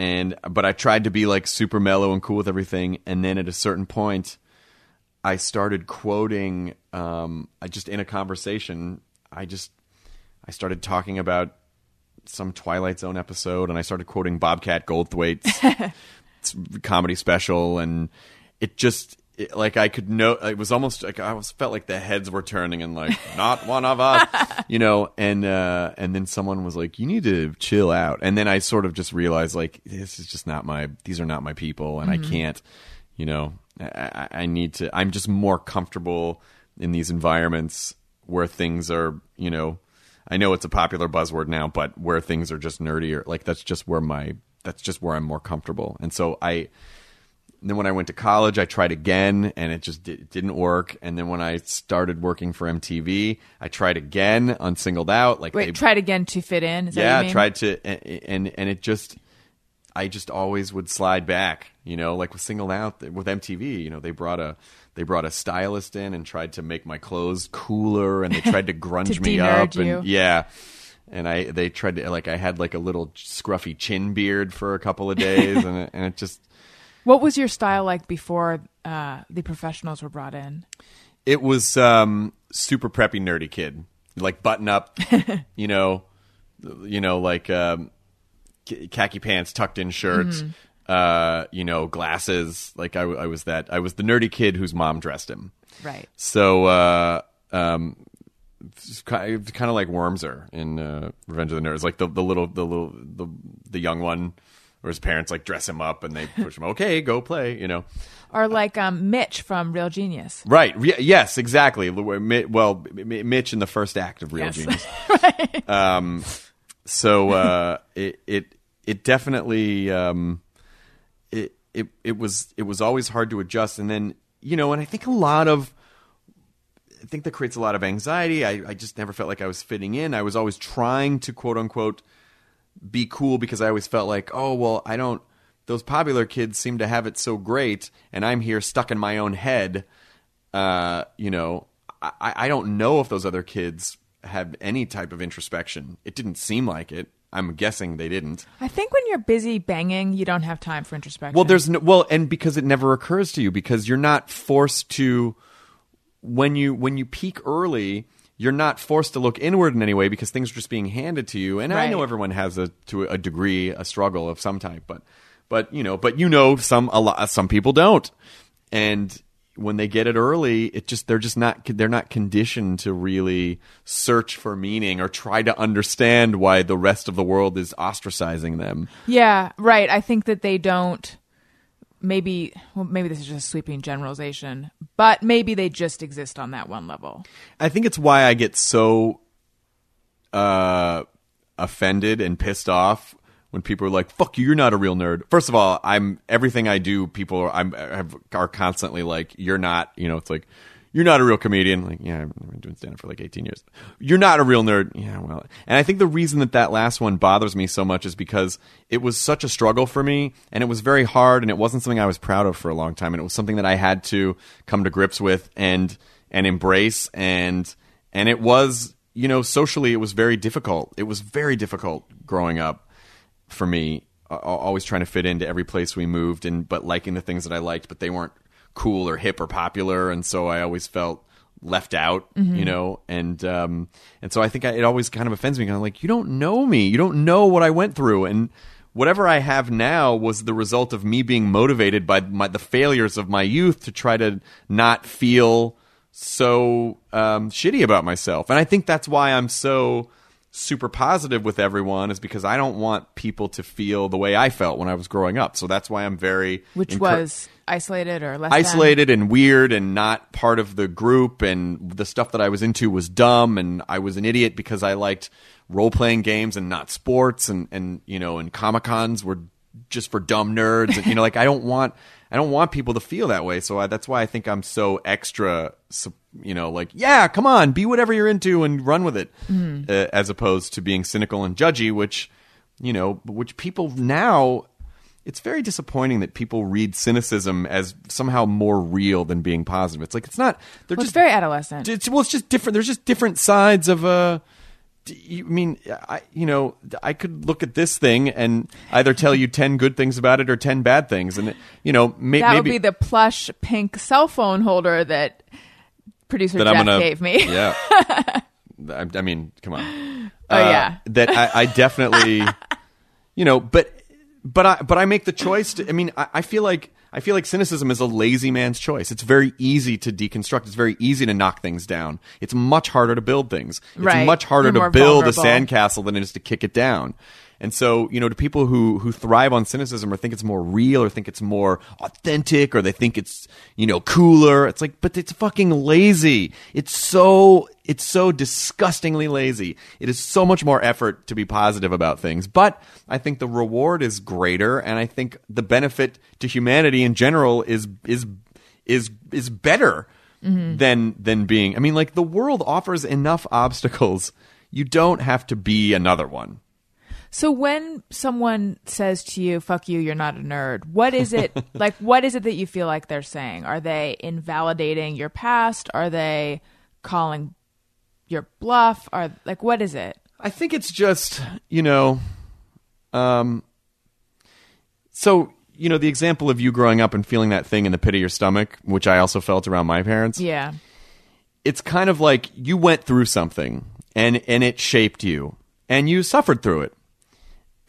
and but I tried to be like super mellow and cool with everything. And then at a certain point, I started quoting. Um, I just in a conversation, I just I started talking about some Twilight Zone episode, and I started quoting Bobcat Goldthwait's comedy special, and it just it, like I could know it was almost like I almost felt like the heads were turning and like not one of us, you know, and uh, and then someone was like, "You need to chill out," and then I sort of just realized like this is just not my these are not my people, and I can't, you know, I, I, I need to. I'm just more comfortable in these environments where things are, you know. I know it's a popular buzzword now, but where things are just nerdier, like that's just where my that's just where I'm more comfortable. And so I then when I went to college, I tried again, and it just it didn't work. And then when I started working for MTV, I tried again on Singled Out. Like wait they, tried again to fit in is that what yeah, you mean? tried to, and, and and it just, I just always would slide back. You know, like with Singled Out with MTV. You know, they brought a they brought a stylist in and tried to make my clothes cooler, and they tried to grunge To me up, you. and yeah. And I, they tried to like I had like a little scruffy chin beard for a couple of days, and it, and it just what was your style like before uh, the professionals were brought in? It was um, super preppy nerdy kid. Like button up you know you know like um, khaki pants tucked in shirts uh, you know glasses. Like I was that i was the nerdy kid whose mom dressed him. Right. So uh, um, it's ki- it's kind of like wormser in uh, revenge of the nerds. Like the, the little the little the, the young one or his parents like dress him up and they push him. Okay, go play. You know. Or like um, Mitch from Real Genius. Right. Re- yes, exactly. Well, Mitch in the first act of Real Yes. Genius. Um, so uh, it it it definitely um, it it it was it was always hard to adjust, and then you know, and I think a lot of I think that creates a lot of anxiety. I, I just never felt like I was fitting in. I was always trying to quote unquote be cool because I always felt like, oh well, I don't. Those popular kids seem to have it so great, and I'm here stuck in my own head. Uh, you know, I, I don't know if those other kids have any type of introspection. It didn't seem like it. I'm guessing they didn't. I think when you're busy banging, you don't have time for introspection. Well, there's no well, and because it never occurs to you because you're not forced to when you when you peak early. You're not forced to look inward in any way because things are just being handed to you. And I know everyone has a to a degree a struggle of some type, but but you know, but you know, some a lot some people don't. And when they get it early, it just they're just not they're not conditioned to really search for meaning or try to understand why the rest of the world is ostracizing them. Yeah, right. I think that they don't. Maybe, well, maybe this is just a sweeping generalization, but maybe they just exist on that one level. I think it's why I get so uh, offended and pissed off when people are like, "Fuck you, you're not a real nerd." First of all, I'm everything I do. People are I'm have, are constantly like, "You're not." You know, it's like. You're not a real comedian. Like, yeah, I've been doing stand up for like 18 years. You're not a real nerd. Yeah, well. And I think the reason that that last one bothers me so much is because it was such a struggle for me and it was very hard and it wasn't something I was proud of for a long time. And it was something that I had to come to grips with and, and embrace. And, and it was, you know, socially, it was very difficult. It was very difficult growing up for me always trying to fit into every place we moved and but liking the things that I liked but they weren't cool or hip or popular and so I always felt left out you know? And um and so I think I, it always kind of offends me of like you don't know me. You don't know what I went through. And whatever I have now was the result of me being motivated by my, the failures of my youth to try to not feel so um, shitty about myself. And I think that's why I'm so super positive with everyone is because I don't want people to feel the way I felt when I was growing up. So that's why I'm very Which was isolated or less than? isolated and weird and not part of the group and the stuff that I was into was dumb and I was an idiot because I liked role playing games and not sports and and you know and Comic Cons were just for dumb nerds and you know like I don't want I don't want people to feel that way so I, that's why I think I'm so extra you know like yeah come on be whatever you're into and run with it uh, as opposed to being cynical and judgy which you know which people now it's very disappointing that people read cynicism as somehow more real than being positive. It's like it's not. They're Well, it's just very adolescent. It's, well, it's just different. There's just different sides of a. d- you- I mean, I you know I could look at this thing and either tell you ten good things about it or ten bad things, and you know may, that would maybe be the plush pink cell phone holder that producer that Jeff I'm gonna gave me. Yeah, I, I mean, come on. Oh, uh, yeah. that I, I definitely, you know, but but I but I make the choice. To, I mean, I, I feel like I feel like cynicism is a lazy man's choice. It's very easy to deconstruct. It's very easy to knock things down. It's much harder to build things. It's Right. much harder You're to build a sandcastle than it is to kick it down. And so, you know, to people who who thrive on cynicism or think it's more real or think it's more authentic or they think it's, you know, cooler, it's like, but it's fucking lazy. It's so it's so disgustingly lazy. It is so much more effort to be positive about things. But I think the reward is greater and I think the benefit to humanity in general is is is is better mm-hmm. than than being I mean like the world offers enough obstacles. You don't have to be another one. So when someone says to you, "Fuck you, you're not a nerd," what is it like? What is it that you feel like they're saying? Are they invalidating your past? Are they calling your bluff? Are like what is it? I think it's just, you know, um, so, you know, the example of you growing up and feeling that thing in the pit of your stomach, which I also felt around my parents. Yeah, It's kind of like you went through something and, and it shaped you and you suffered through it.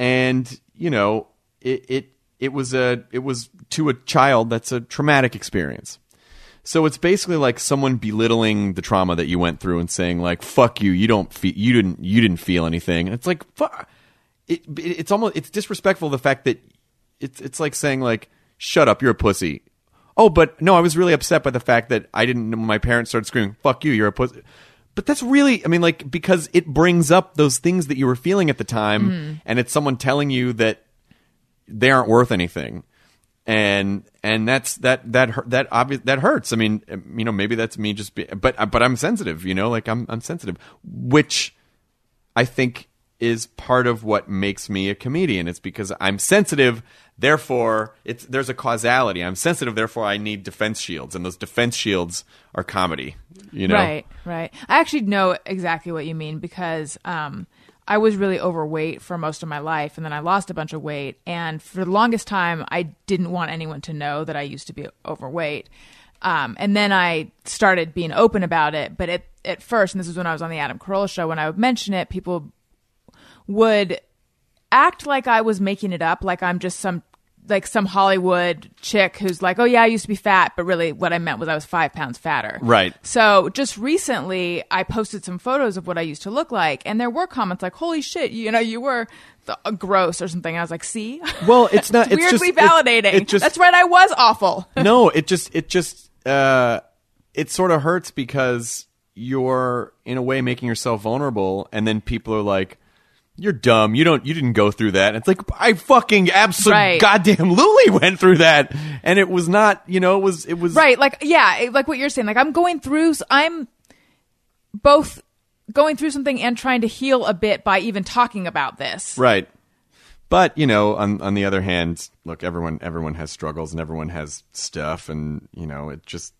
And, you know, it, it, it was a, it was to a child that's a traumatic experience. So it's basically like someone belittling the trauma that you went through and saying like "fuck you," you don't feel, you didn't, you didn't feel anything. And it's like, fuck. It, it, it's almost, it's disrespectful the fact that it's it's like saying like shut up, you're a pussy. Oh, but no, I was really upset by the fact that I didn't. My parents started screaming, "Fuck you, you're a pussy." But that's really, I mean, like because it brings up those things that you were feeling at the time, mm-hmm. and it's someone telling you that they aren't worth anything. And and that's that that that obvious that hurts. I mean um, you know maybe that's me just be, but but i'm sensitive you know like i'm i'm sensitive which i think is part of what makes me a comedian it's because i'm sensitive therefore it's there's a causality i'm sensitive therefore i need defense shields and those defense shields are comedy you know Right, right. I actually know exactly what you mean because um, I was really overweight for most of my life, and then I lost a bunch of weight. And for the longest time, I didn't want anyone to know that I used to be overweight. Um, and then I started being open about it. But at, at first, and this was when I was on the Adam Carolla show, when I would mention it, people would act like I was making it up, like I'm just some like some Hollywood chick who's like, "Oh yeah, I used to be fat," but really what I meant was I was 5 pounds fatter. Right. So, just recently I posted some photos of what I used to look like and there were comments like, "Holy shit, you know, you were th- gross or something." I was like, "See?" well it's not it's, weirdly just it- validating. it just That's right, I was awful. no, it just it just uh it sort of hurts because you're in a way making yourself vulnerable and then people are like you're dumb. You don't. You didn't go through that. It's like I fucking absolutely Right. goddamn Luli went through that, and it was not. You know, it was. It was Right, like yeah, like what you're saying. Like I'm going through I'm both going through something and trying to heal a bit by even talking about this. Right. But you know, on on the other hand, look, everyone everyone has struggles and everyone has stuff, and you know, it just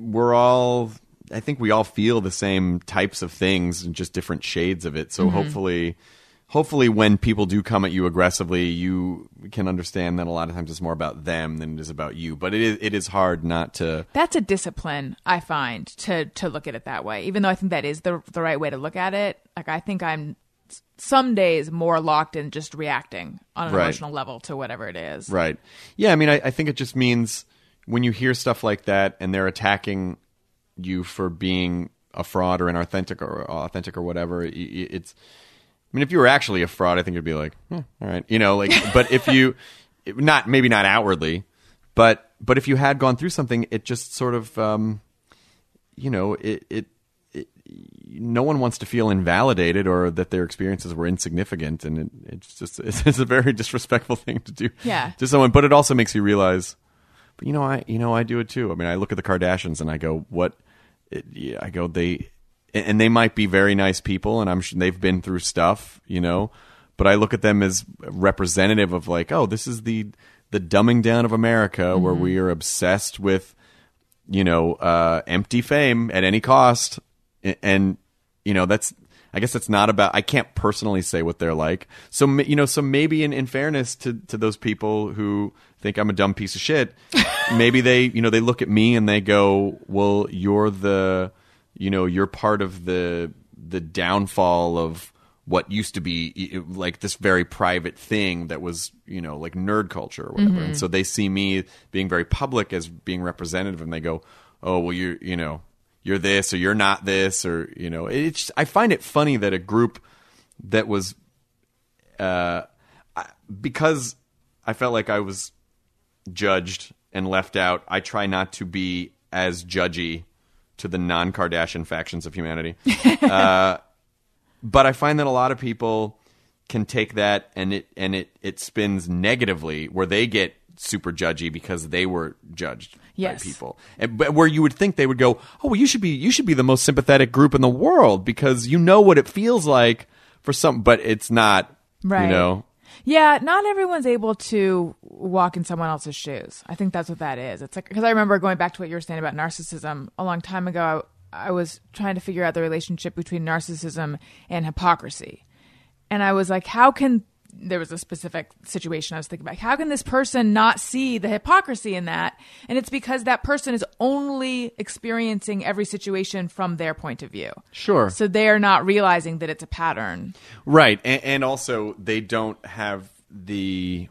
we're all. I think we all feel the same types of things and just different shades of it. So Mm-hmm. hopefully, hopefully, when people do come at you aggressively, you can understand that a lot of times it's more about them than it is about you. But it is it is hard not to. That's a discipline I find to to look at it that way. Even though I think that is the the right way to look at it. Like I think I'm some days more locked in just reacting on an Right. emotional level to whatever it is. Right. Yeah, I mean, I, I think it just means when you hear stuff like that and they're attacking you for being a fraud or inauthentic or authentic or whatever, it's. I mean, if you were actually a fraud, I think it'd be like, eh, all right, you know, like. But if you, not maybe not outwardly, but but if you had gone through something, it just sort of, um, you know, it, it it no one wants to feel invalidated or that their experiences were insignificant, and it, it's just it's a very disrespectful thing to do Yeah. to someone. But it also makes you realize, but you know, I you know I do it too. I mean, I look at the Kardashians and I go, what? It, yeah, I go they, and they might be very nice people, and I'm sure they've been through stuff, you know. But I look at them as representative of like, oh, this is the the dumbing down of America, where we are obsessed with you know, uh, empty fame at any cost. A- And, you know, that's, I guess that's not about, I can't personally say what they're like. So, you know, so maybe in, in fairness to, to those people who think I'm a dumb piece of shit, maybe they, you know, they look at me and they go, well, you're the, you know, you're part of the, the downfall of, what used to be like this very private thing that was you know like nerd culture or whatever. And so they see me being very public as being representative and they go oh well you're you know you're this or you're not this or you know. It's i find it funny that a group that was uh I- because i felt like i was judged and left out i try not to be as judgy to the non-kardashian factions of humanity uh, but I find that a lot of people can take that and it and it it spins negatively where they get super judgy because they were judged Yes. by people and but where you would think they would go oh well you should be you should be the most sympathetic group in the world because you know what it feels like for some but it's not Right. you know Yeah, not everyone's able to walk in someone else's shoes. I think that's what that is. It's like because I remember going back to what you were saying about narcissism a long time ago. I, I was trying to figure out the relationship between narcissism and hypocrisy, and I was like, how can there was a specific situation I was thinking about. How can this person not see the hypocrisy in that? And it's because that person is only experiencing every situation from their point of view. Sure. So they are not realizing that it's a pattern. Right, and, and also they don't have the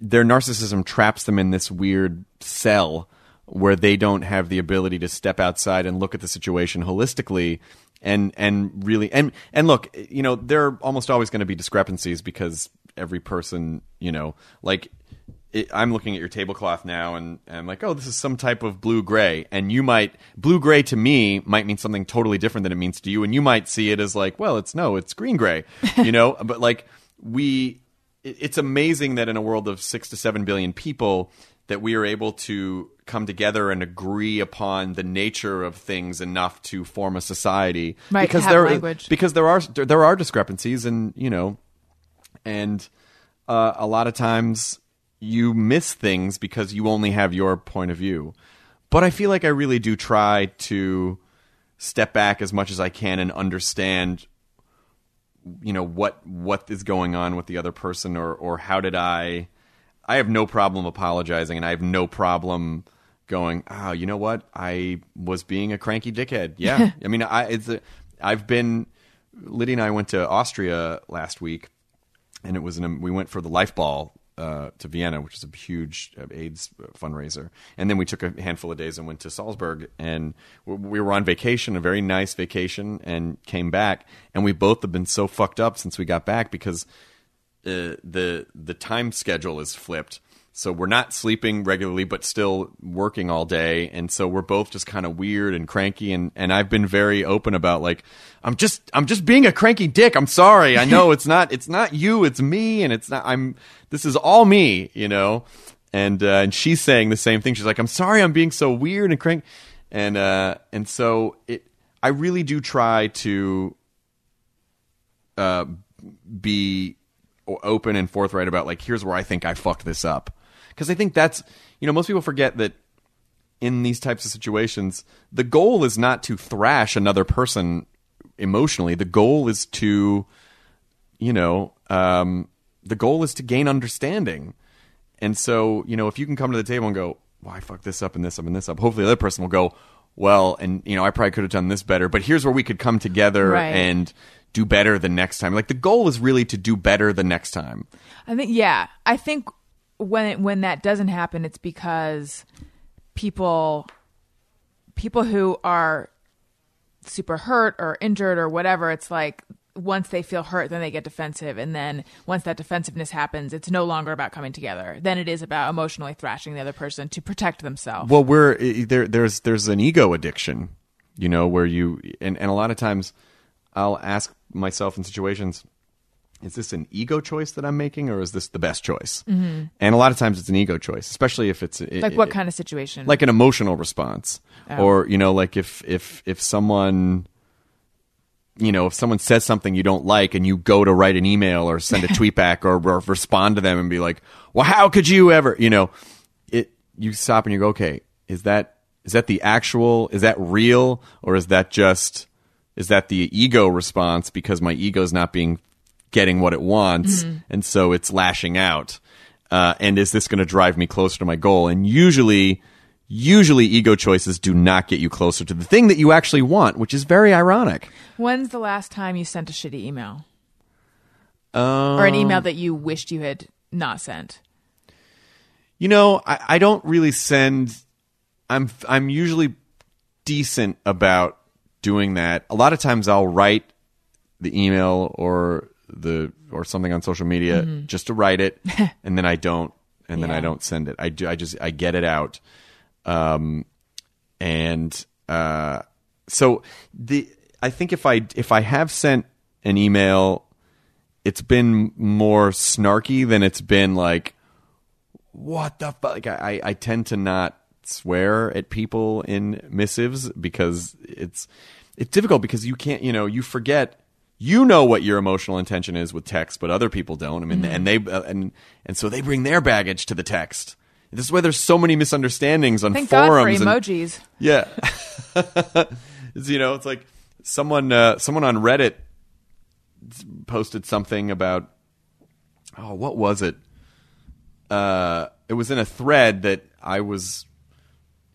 their narcissism traps them in this weird cell where they don't have the ability to step outside and look at the situation holistically and and really and and look, you know, there are almost always going to be discrepancies because every person, you know, like it, I'm looking at your tablecloth now and, and I'm like, oh, this is some type of blue gray. And you might, blue gray to me might mean something totally different than it means to you. And you might see it as like, well, it's no, it's green gray, you know? but like, we, it- it's amazing that in a world of six to seven billion people, that we are able to come together and agree upon the nature of things enough to form a society. Right, because there, language. because there are there are discrepancies, and you know, and uh, a lot of times you miss things because you only have your point of view. But I feel like I really do try to step back as much as I can and understand you know what what is going on with the other person or or how did I I have no problem apologizing and I have no problem going oh you know what? I was being a cranky dickhead. Yeah. I mean I it's a, I've been Lydia and I went to Austria last week and it was an, we went for the life ball uh, to Vienna, which is a huge uh, AIDS fundraiser, and then we took a handful of days and went to Salzburg, and we were on vacation, a very nice vacation, and came back, and we both have been so fucked up since we got back because uh, the the time schedule is flipped. So we're not sleeping regularly, but still working all day, and so we're both just kind of weird and cranky. And, and I've been very open about like, I'm just I'm just being a cranky dick. I'm sorry. I know it's not it's not you. It's me, and it's not. I'm this is all me, you know. And uh, and she's saying the same thing. She's like, I'm sorry, I'm being so weird and cranky, and uh, and so it. I really do try to uh, be open and forthright about like here's where I think I fucked this up. Because I think that's you know most people forget that in these types of situations the goal is not to thrash another person emotionally. The goal is to you know um, the goal is to gain understanding. And so you know if you can come to the table and go well I fucked this up and this up and this up hopefully the other person will go well and you know I probably could have done this better but here's where we could come together Right. and do better the next time like the goal is really to do better the next time I think yeah. I think when it, when that doesn't happen, it's because people people who are super hurt or injured or whatever. It's like once they feel hurt, then they get defensive, and then once that defensiveness happens, it's no longer about coming together. Then it is about emotionally thrashing the other person to protect themselves. Well, we're there. There's there's an ego addiction, you know, where you and and a lot of times, I'll ask myself in situations, is this an ego choice that I'm making, or is this the best choice? Mm-hmm. And a lot of times it's an ego choice, especially if it's like what kind of situation? like an emotional response, or you know, like if if if someone. You know, if someone says something you don't like and you go to write an email or send a tweet back or, or respond to them and be like, "Well, how could you ever?" You know, it you stop and you go, okay, is that is that the actual is that real or is that just is that the ego response because my ego's not being getting what it wants and so it's lashing out uh, and is this going to drive me closer to my goal and usually usually ego choices do not get you closer to the thing that you actually want which is very ironic When's the last time you sent a shitty email um, or an email that you wished you had not sent? You know, I, I don't really send. I'm I'm usually decent about doing that. A lot of times I'll write the email or the or something on social media just to write it, and then I don't, and then I don't send it. I do. I just I get it out, um, and uh, so the I think if I if I have sent an email, it's been more snarky than it's been like what the fuck? Like, I, I tend to not swear at people in missives because it's it's difficult because you can't you know you forget you know what your emotional intention is with text but other people don't I mean and they uh, and and so they bring their baggage to the text this is why there's so many misunderstandings on Thank God for forums and- emojis. yeah. it's, you know, it's like someone uh, someone on Reddit posted something about oh, what was it? Uh, it was in a thread that I was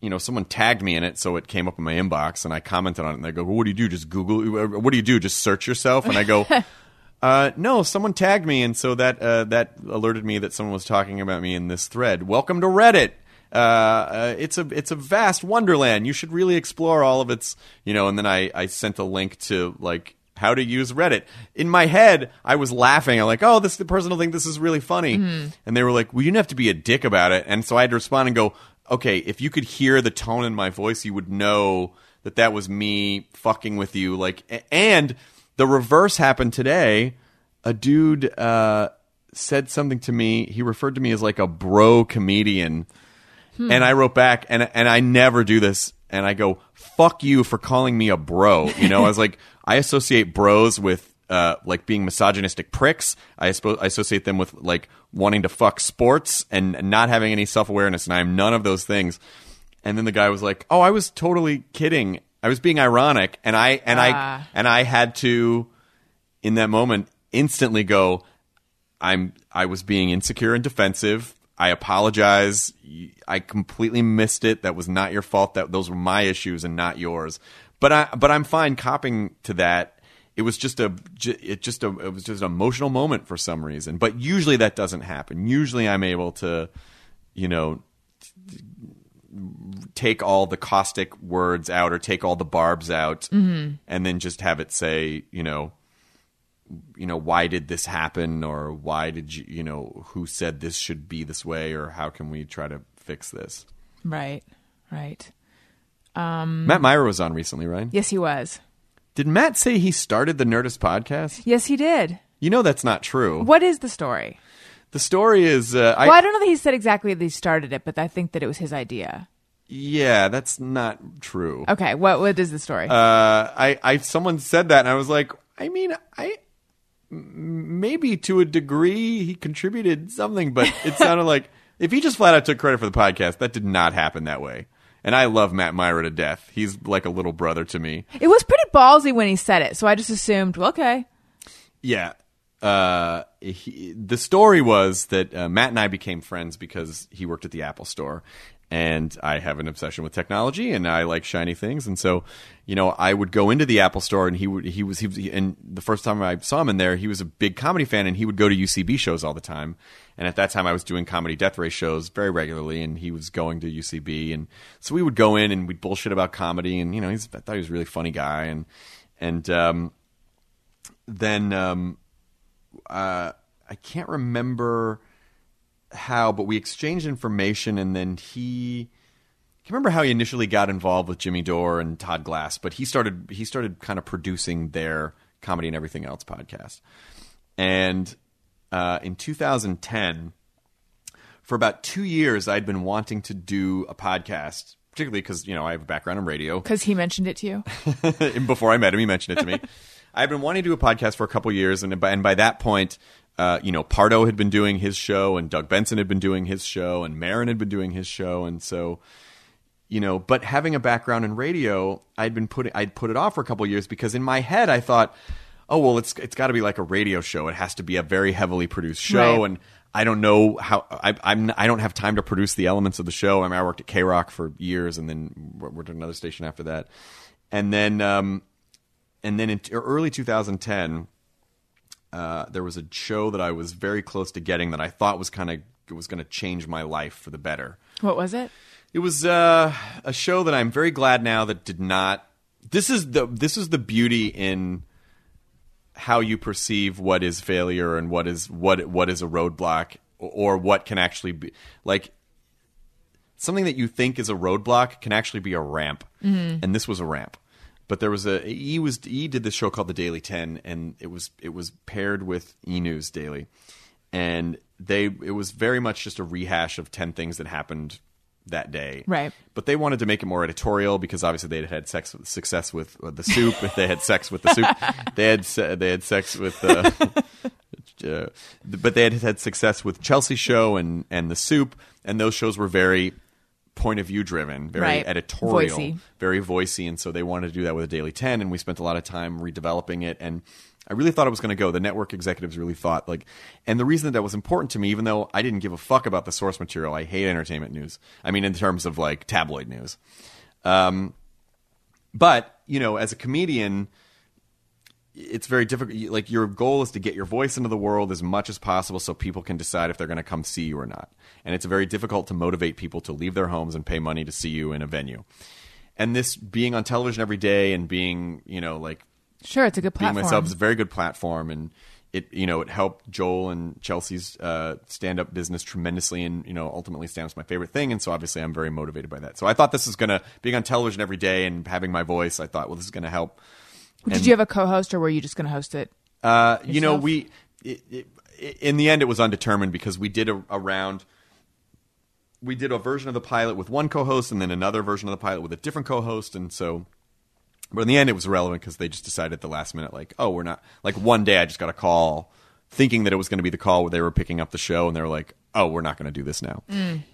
you know, someone tagged me in it, so it came up in my inbox, and I commented on it. And they go, well, "What do you do? Just Google? What do you do? Just search yourself?" And I go, uh, "No, someone tagged me, and so that uh, that alerted me that someone was talking about me in this thread. Welcome to Reddit. Uh, uh, it's a it's a vast wonderland. You should really explore all of its, you know." And then I I sent a link to like how to use Reddit. In my head, I was laughing. I'm like, oh, this the person will think this is really funny. And they were like, well, you didn't have to be a dick about it. And so I had to respond and go, okay, if you could hear the tone in my voice, you would know that that was me fucking with you. Like, and the reverse happened today. A dude uh, said something to me. He referred to me as like a bro comedian. And I wrote back, and and I never do this. And I go, "Fuck you for calling me a bro." You know, I was like, I associate bros with uh, like being misogynistic pricks. I, suppose I associate them with like wanting to fuck sports and not having any self awareness. And I'm none of those things. And then the guy was like, "Oh, I was totally kidding. I was being ironic." And I and I Ah. and I had to, in that moment, instantly go, I'm I was being insecure and defensive. I apologize. I completely missed it. That was not your fault. That those were my issues and not yours. But I but I'm fine copping to that. It was just a it just a it was just an emotional moment for some reason. But usually that doesn't happen. Usually I'm able to, you know, take all the caustic words out or take all the barbs out mm-hmm. and then just have it say, you know, you know, why did this happen or why did you, you know, who said this should be this way or how can we try to fix this? Right. Right. Matt Mira was on recently, right? Yes, he was. Did Matt say he started the Nerdist podcast? Yes, he did. You know that's not true. What is the story? The story is, uh, I, well, I don't know that he said exactly that he started it, but I think that it was his idea. yeah, that's not true. Okay, what what is the story? uh, I, I someone said that and I was like, I mean, I maybe to a degree he contributed something, but it sounded like if he just flat out took credit for the podcast, that did not happen that way. And I love Matt Mira to death. He's like a little brother to me. it was pretty ballsy when he said it, so I just assumed, well, okay. Yeah. Uh, he, the story was that uh, Matt and I became friends because he worked at the Apple store. And I have an obsession with technology, and I like shiny things. And so, you know, I would go into the Apple store, and he would he was he was and the first time I saw him in there, he was a big comedy fan, and he would go to UCB shows all the time. And at that time, I was doing Comedy Death-Ray shows very regularly, and he was going to UCB, and so we would go in and we'd bullshit about comedy, and you know, he's I thought he was a really funny guy, and and um, then um, uh, I can't remember how, but we exchanged information, and then he. I remember how he initially got involved with Jimmy Dore and Todd Glass, but he started he started kind of producing their comedy and everything else podcast. And uh, in 2010, for about two years, I'd been wanting to do a podcast, particularly because you know I have a background in radio. Because he mentioned it to you. Before I met him, he mentioned it to me. I've been wanting to do a podcast for a couple years, and by, and by that point, uh, you know, Pardo had been doing his show, and Doug Benson had been doing his show, and Marin had been doing his show, and so, you know, but having a background in radio, I'd been putting, I'd put it off for a couple years because in my head I thought, oh well, it's it's got to be like a radio show. It has to be a very heavily produced show, Right. and I don't know how I, I'm I don't have time to produce the elements of the show. I mean, I worked at KROQ for years, and then worked at another station after that, and then um, and then in t- early 2010, uh, there was a show that I was very close to getting that I thought was kind of was going to change my life for the better. What was it? It was uh, a show that I'm very glad now that did not. This is the this is the beauty in how you perceive what is failure and what is what what is a roadblock or what can actually be like something that you think is a roadblock can actually be a ramp and this was a ramp but there was a e was e did this show called the daily 10 and it was it was paired with e news daily. And they it was very much just a rehash of 10 things that happened that day. Right. but they wanted to make it more editorial because obviously they had had sex success with uh, the soup. If they had sex with the soup they had se- they had sex with uh, uh, but they had had success with Chelsea Show and and the Soup, and those shows were very point of view driven, very Right. editorial, Voicey. very voicey, and so they wanted to do that with a Daily Ten, and we spent a lot of time redeveloping it, and I really thought it was going to go. The network executives really thought like, and the reason that that was important to me, even though I didn't give a fuck about the source material, I hate entertainment news. I mean, in terms of like tabloid news. Um, but you know, as a comedian, it's very difficult. Like your goal is to get your voice into the world as much as possible, so people can decide if they're going to come see you or not. And it's very difficult to motivate people to leave their homes and pay money to see you in a venue. And this being on television every day and being, you know, like Sure, it's a good being platform. myself is a very good platform and it you know it helped joel and chelsea's uh, stand-up business tremendously and you know ultimately stand-up's my favorite thing and so obviously i'm very motivated by that so i thought this was going to being on television every day and having my voice i thought well this is going to help Did you have a co-host, or were you just going to host it? uh, you know we it, it, in the end it was undetermined because we did a, a round we did a version of the pilot with one co-host and then another version of the pilot with a different co-host and so but in the end it was irrelevant because they just decided at the last minute like oh we're not like one day i just got a call thinking that it was going to be the call where they were picking up the show and they were like oh we're not going to do this now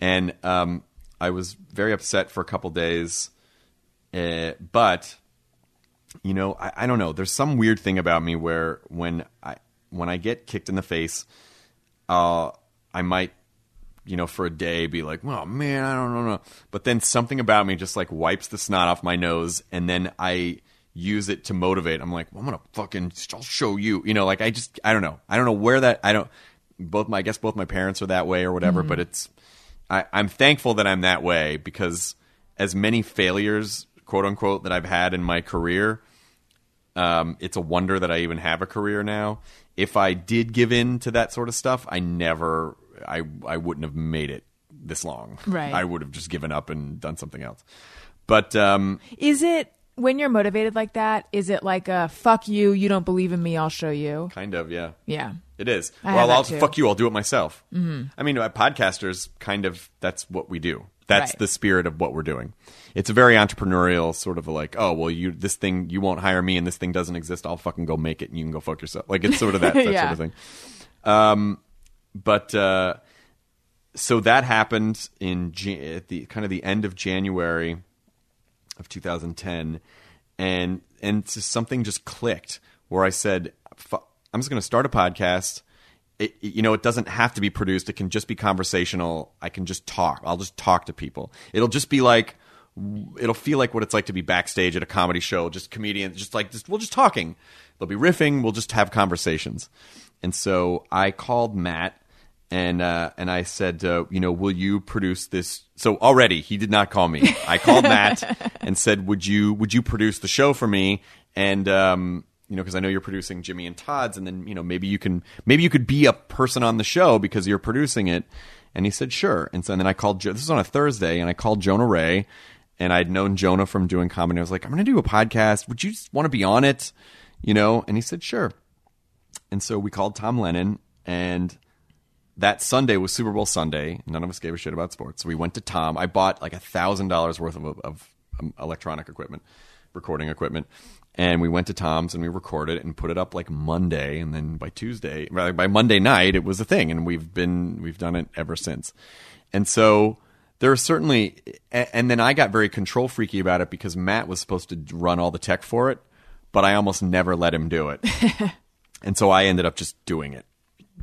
and um, i was very upset for a couple days uh, but you know I, I don't know there's some weird thing about me where when i when i get kicked in the face uh, i might you know, for a day be like, oh man, I don't know. But then something about me just like wipes the snot off my nose and then I use it to motivate. I'm like, well, I'm going to fucking, I'll show you. You know, like I just, I don't know. I don't know where that, I don't, both my, I guess both my parents are that way or whatever, but it's, I, I'm thankful that I'm that way because as many failures, quote unquote, that I've had in my career, um, it's a wonder that I even have a career now. If I did give in to that sort of stuff, I never, I, I wouldn't have made it this long. Right. I would have just given up and done something else. But um, Is it when you're motivated like that? Is it like a fuck you? You don't believe in me? I'll show you. kind of, yeah. Yeah. It is. I well, I'll too. fuck you. I'll do it myself. Mm-hmm. I mean, uh, podcasters kind of that's what we do. That's Right. the spirit of what we're doing. It's a very entrepreneurial sort of like, oh well, you this thing you won't hire me, and this thing doesn't exist. I'll fucking go make it, and you can go fuck yourself. Like it's sort of that, that Yeah. sort of thing. Um, but uh, so that happened in at the kind of the end of January of 2010, and and just something just clicked where I said, "Fu- "I'm just going to start a podcast." It, you know, it doesn't have to be produced. It can just be conversational. I can just talk. I'll just talk to people. It'll just be like, it'll feel like what it's like to be backstage at a comedy show. Just comedians, just like just, we're just talking. They'll be riffing. We'll just have conversations. And so I called Matt and uh, and I said, uh, you know, will you produce this? So already he did not call me. I called Matt and said, would you would you produce the show for me? And um, you know, because I know you're producing Jimmy and Todd's, and then you know maybe you can maybe you could be a person on the show because you're producing it. And he said, sure. And so and then I called. This was on a Thursday, and I called Jonah Ray, and I'd known Jonah from doing comedy. I was like, I'm going to do a podcast. Would you just want to be on it? You know? And he said, sure. And so we called Tom Lennon, and that Sunday was Super Bowl Sunday. None of us gave a shit about sports. So we went to Tom. I bought like a thousand dollars worth of, of um, electronic equipment, recording equipment, and we went to Tom's and we recorded it and put it up like Monday. And then by Tuesday, rather by Monday night, it was a thing, and we've been we've done it ever since. And so there are certainly, and then I got very control freaky about it because Matt was supposed to run all the tech for it, but I almost never let him do it. and so I ended up just doing it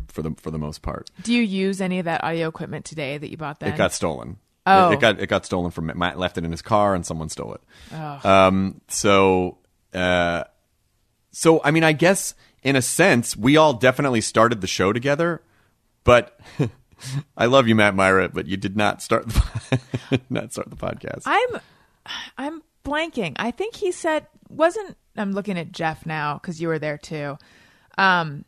for the for the most part. Do you use any of that audio equipment today that you bought then? It got stolen. Oh. It, it got it got stolen from Matt left it in his car and someone stole it. Um so uh so I mean I guess in a sense we all definitely started the show together, but I love you Matt Mira, but you did not start the, not start the podcast. I'm I'm blanking. I think he said wasn't I'm looking at Jeff now because you were there too. Um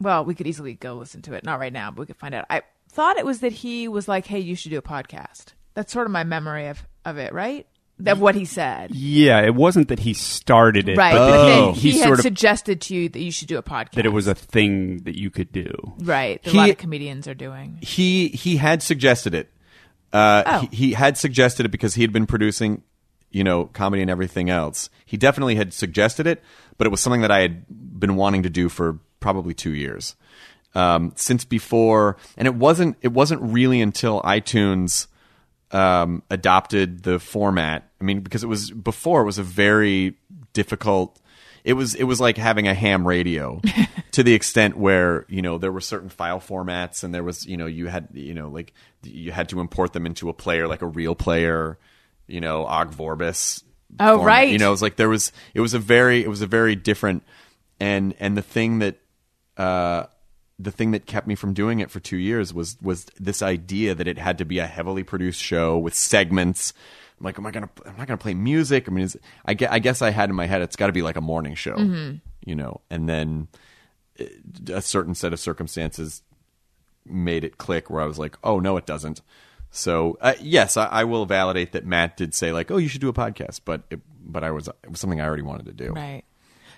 well, we could easily go listen to it. Not right now, but we could find out. I thought it was that he was like, "Hey, you should do a podcast." That's sort of my memory of of it, right? Of what he said. Yeah, it wasn't that he started it, Right. but But that then he, he, had sort of suggested to you that you should do a podcast. that it was a thing that you could do. right. That He- a lot of comedians are doing. he he had suggested it. Uh, Oh. he, he had suggested it because he had been producing, you know, comedy and everything else. He definitely had suggested it, but it was something that I had been wanting to do for probably two years, um, since before. And it wasn't it wasn't really until iTunes um, adopted the format. I mean, because it was before it was a very difficult. It was it was like having a ham radio to the extent where you know there were certain file formats and there was you know you had you know like you had to import them into a player like a RealPlayer, you know Ogg Vorbis. Oh, format. right. You know, it was like there was it was a very it was a very different and and the thing that uh the thing that kept me from doing it for two years was was this idea that it had to be a heavily produced show with segments. I'm like, am I gonna? I'm not gonna play music. I mean, is, I guess, I guess I had in my head it's got to be like a morning show, you know. And then uh, a certain set of circumstances made it click where I was like, oh no, it doesn't. So uh, yes, I, I will validate that Matt did say like, oh, you should do a podcast, but it, but I was it was something I already wanted to do. Right.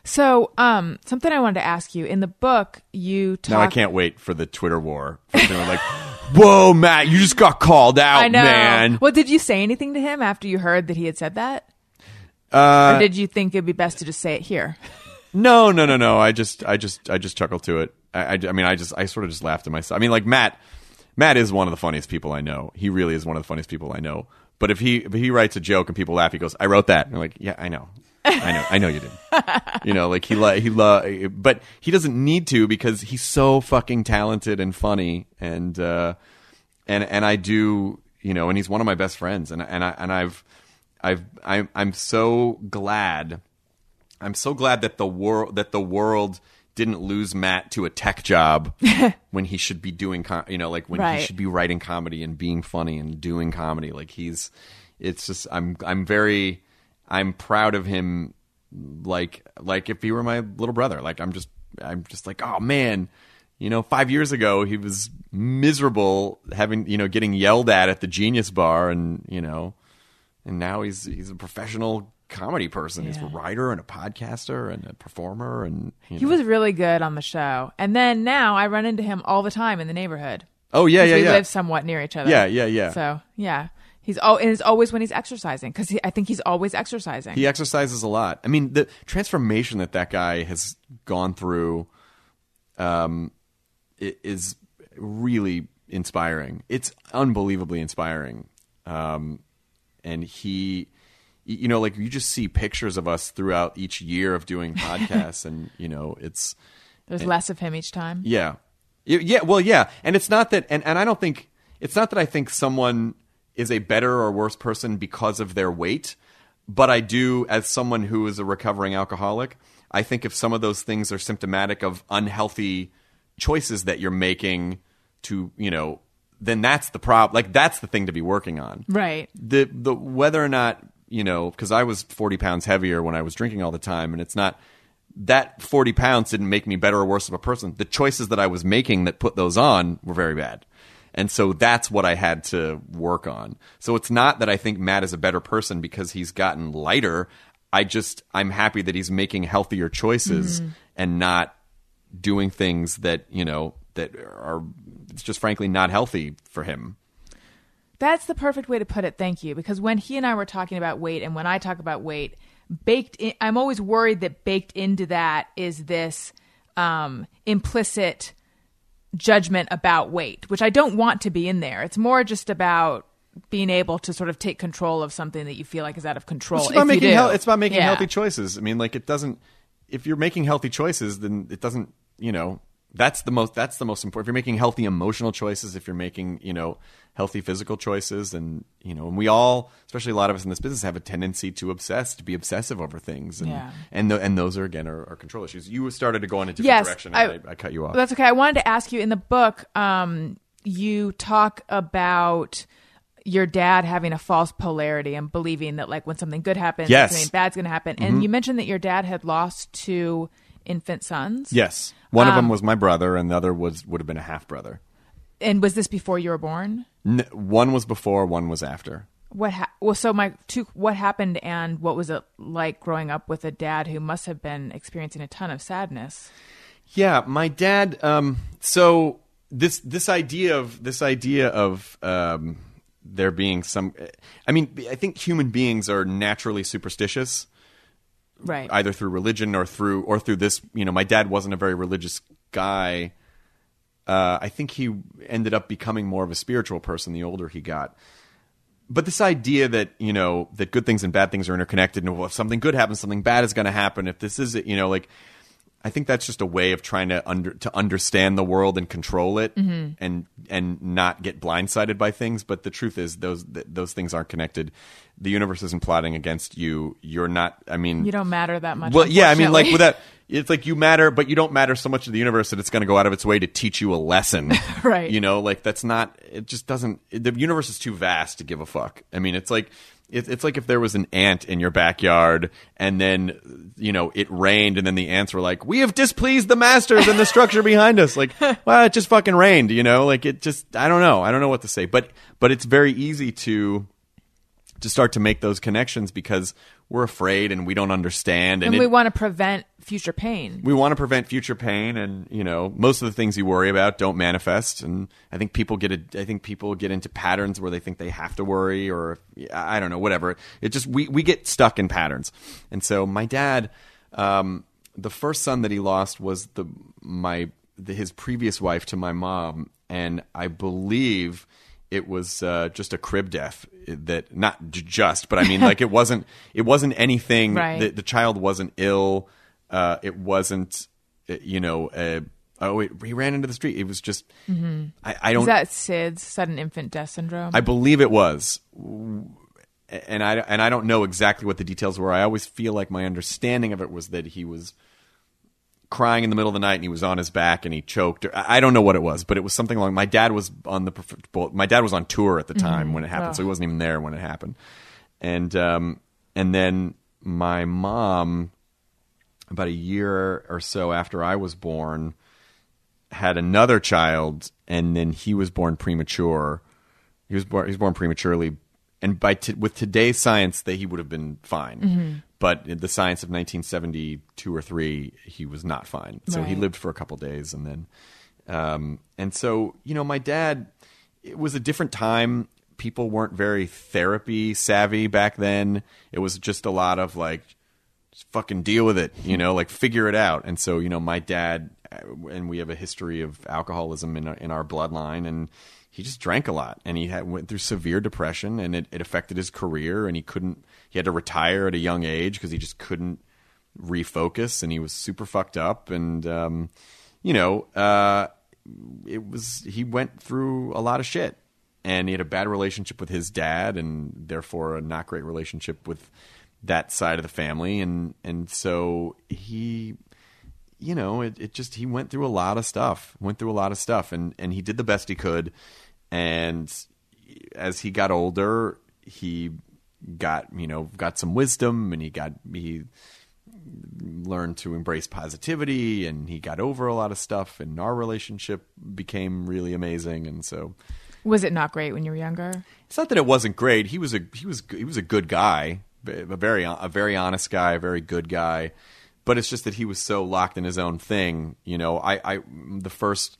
So, um, something I wanted to ask you in the book, you talk. Now I can't wait for the Twitter war. Like, whoa, Matt, you just got called out, I know. man. Well, did you say anything to him after you heard that he had said that, Uh, or did you think it'd be best to just say it here? No, no, no, no. I just, I just, I just chuckled to it. I, I, I mean, I just, I sort of just laughed at myself. I mean, like Matt, Matt is one of the funniest people I know. He really is one of the funniest people I know. But if he, if he writes a joke and people laugh, he goes, "I wrote that." And I'm like, "Yeah, I know, I know, I know you did." you know, like he, he, lo- but he doesn't need to because he's so fucking talented and funny, and uh, and and I do, you know, and he's one of my best friends, and and I and I've, I've, I'm, I'm so glad. I'm so glad that the world that the world didn't lose Matt to a tech job when he should be doing com- you know like when Right. he should be writing comedy and being funny and doing comedy like he's it's just I'm I'm very I'm proud of him like like if he were my little brother like I'm just I'm just like oh man you know 5 years ago he was miserable having you know getting yelled at at the genius bar and you know and now he's he's a professional comedy person. He's a writer and a podcaster and a performer and you He was really good on the show, and then now I run into him all the time in the neighborhood. Oh yeah, yeah, we yeah. live somewhat near each other. Yeah, yeah, yeah. So yeah, he's all and it's always when he's exercising because I think he's always exercising. He exercises a lot. I mean, the transformation that that guy has gone through um, i- is really inspiring. It's unbelievably inspiring. Um, and he, y- you know, like you just see pictures of us throughout each year of doing podcasts, and you know, it's There's less of him each time. Yeah. Y- Yeah, well, yeah. And it's not that and, and I don't think it's not that I think someone is a better or worse person because of their weight, but I do as someone who is a recovering alcoholic, I think if some of those things are symptomatic of unhealthy choices that you're making to, you know, then that's the problem. Like that's the thing to be working on Right. the the whether or not you know because I was forty pounds heavier when I was drinking all the time, and it's not that forty pounds didn't make me better or worse of a person. The choices that I was making that put those on were very bad, and so that's what I had to work on. So it's not that I think Matt is a better person because he's gotten lighter. I just I'm happy that he's making healthier choices and not doing things that you know that are it's just frankly not healthy for him. That's the perfect way to put it. Thank you. Because when he and I were talking about weight, and when I talk about weight, baked in, I'm always worried that baked into that is this um, implicit judgment about weight, which I don't want to be in there. It's more just about being able to sort of take control of something that you feel like is out of control. It's about making hel- it's about making Yeah. healthy choices. I mean, like it doesn't. If you're making healthy choices, then it doesn't. You know, that's the most. That's the most important. If you're making healthy emotional choices, if you're making you know healthy physical choices, and you know, and we all, especially a lot of us in this business, have a tendency to obsess, to be obsessive over things, and Yeah. and the, and those are again are, are control issues. You started to go in a different Yes, direction, I- and I, I cut you off. That's okay. I wanted to ask you in the book, um, you talk about your dad having a false polarity and believing that like when something good happens, Yes. Mm-hmm. something bad's going to happen. And you mentioned that your dad had lost two infant sons. yes, one of Um, them was my brother, and the other was would have been a half brother. And was this before you were born? N- one was before, one was after. What ha- well, so my two, what happened and what was it like growing up with a dad who must have been experiencing a ton of sadness? Yeah, my dad. Um, so this this idea of this idea of um, there being some. I mean, I think human beings are naturally superstitious, Right. either through religion or through or through this. You know, my dad wasn't a very religious guy. Uh, I think he ended up becoming more of a spiritual person the older he got. But this idea that you know that good things and bad things are interconnected, and well, if something good happens, something bad is going to happen. If this is it, you know, like I think that's just a way of trying to under to understand the world and control it, and and not get blindsided by things. But the truth is, those th- those things aren't connected. The universe isn't plotting against you. You're not. I mean, you don't matter that much. well, yeah, I mean, like with without it's like you matter, but you don't matter so much to the universe that it's going to go out of its way to teach you a lesson. Right. You know, like that's not. It just doesn't. The universe is too vast to give a fuck. I mean, it's like. It, it's like if there was an ant in your backyard, and then you know it rained, and then the ants were like, "We have displeased the masters and the structure behind us." Like, well, it just fucking rained, you know. Like it just, I don't know, I don't know what to say, but but it's very easy to to start to make those connections because we're afraid and we don't understand. And it- we want to prevent future pain. we want to prevent future pain and you know most of the things you worry about don't manifest. And i think people get a, i think people get into patterns where they think they have to worry or i don't know whatever. It just we, we get stuck in patterns. And so my dad um, the first son that he lost was the my the, his previous wife to my mom. And i believe it was uh, just a crib death that not j- just but i mean like it wasn't it wasn't anything Right. that the child wasn't ill. Uh, it wasn't, uh, you know, uh, oh, it, he ran into the street. It was just, I, I don't, Is that SIDS, sudden infant death syndrome? I believe it was, and I and I don't know exactly what the details were. I always feel like my understanding of it was that he was crying in the middle of the night and he was on his back and he choked. I I don't know what it was, but it was something along. My dad was on the well, my dad was on tour at the time when it happened, so he wasn't even there when it happened. And um, and then my mom, about a year or so after I was born, had another child, and then he was born premature. He was born. He was born prematurely, and by t- with today's science, that he would have been fine. But in the science of 1972 or three, he was not fine. So he lived for a couple days, and then, um, and so you know, my dad. It was a different time. People weren't very therapy savvy back then. It was just a lot of like just fucking deal with it, you know, like figure it out. And so, you know, my dad uh, and we have a history of alcoholism in our, in our bloodline, and he just drank a lot, and he had, went through severe depression, and it, it affected his career, and he couldn't. He had to retire at a young age because he just couldn't refocus, and he was super fucked up, and um, you know, uh, it was he went through a lot of shit and he had a bad relationship with his dad and therefore a not great relationship with that side of the family. And and so he you know it, it just he went through a lot of stuff went through a lot of stuff and and he did the best he could. And as he got older he got you know got some wisdom and he got he learned to embrace positivity and he got over a lot of stuff and our relationship became really amazing. And so Was it not great when you were younger? it's not that it wasn't great. He was a he was he was a good guy a very a very honest guy a very good guy but it's just that he was so locked in his own thing. You know i i the first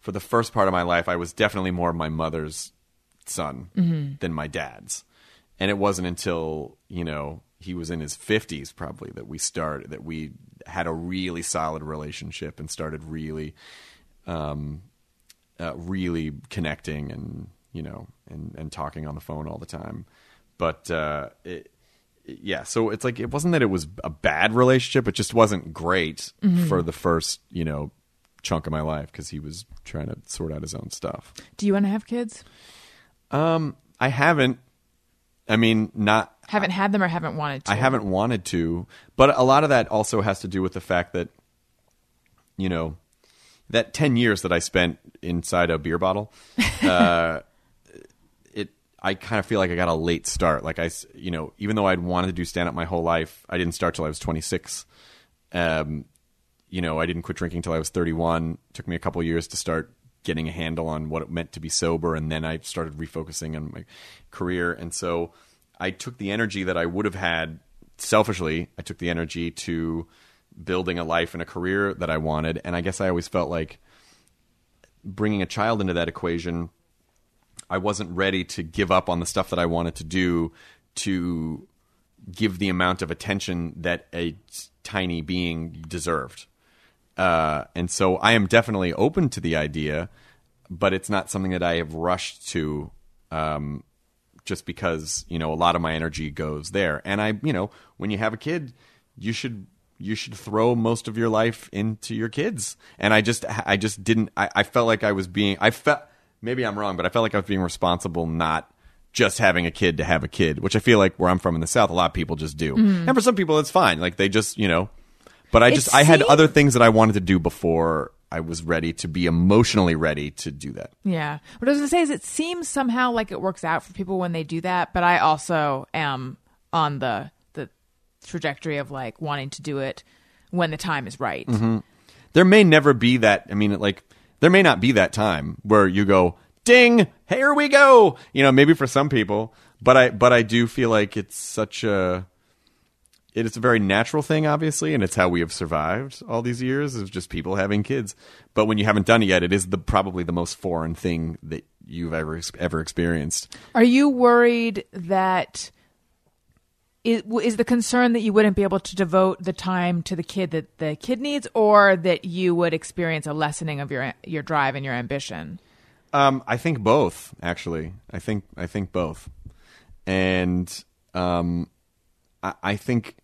for the first part of my life i was definitely more my mother's son mm-hmm. than my dad's and it wasn't until you know he was in his 50s probably that we started that we had a really solid relationship and started really um uh, really connecting and you know and and talking on the phone all the time. But uh it, yeah so it's like it wasn't that it was a bad relationship. It just wasn't great for the first you know chunk of my life because he was trying to sort out his own stuff. Do you want to have kids? um i haven't i mean not Haven't had them or haven't wanted to? I haven't wanted to, but a lot of that also has to do with the fact that, you know, that ten years that I spent inside a beer bottle, uh, it I kind of feel like I got a late start. Like I, you know, even though I'd wanted to do stand up my whole life, I didn't start till I was twenty six. Um, you know, I didn't quit drinking till I was thirty one. Took me a couple years to start getting a handle on what it meant to be sober, and then I started refocusing on my career, and so. I took the energy that I would have had selfishly, I took the energy to building a life and a career that I wanted. And I guess I always felt like bringing a child into that equation, I wasn't ready to give up on the stuff that I wanted to do to give the amount of attention that a tiny being deserved. Uh, and so I am definitely open to the idea, but it's not something that I have rushed to. Um, just because you know a lot of my energy goes there. And i you know when you have a kid you should you should throw most of your life into your kids. And i just i just didn't i, I felt like i was being i felt maybe i'm wrong but i felt like i was being responsible not just having a kid to have a kid which i feel like where i'm from in the south a lot of people just do. And for some people it's fine. Like they just you know But I just I had other things that I wanted to do before I was ready to be emotionally ready to do that. Yeah. What I was going to say is it seems somehow like it works out for people when they do that, but I also am on the the trajectory of like wanting to do it when the time is right. Mm-hmm. There may never be that. I mean, like there may not be that time where you go ding, here we go. You know, maybe for some people, but I but I do feel like it's such a it is a very natural thing, obviously, and it's how we have survived all these years is just people having kids. But when you haven't done it yet, it is the probably the most foreign thing that you've ever ever experienced. Are you worried that is, is the concern that you wouldn't be able to devote the time to the kid that the kid needs, or that you would experience a lessening of your your drive and your ambition? Um, I think both. Actually, I think I think both, and um, I, I think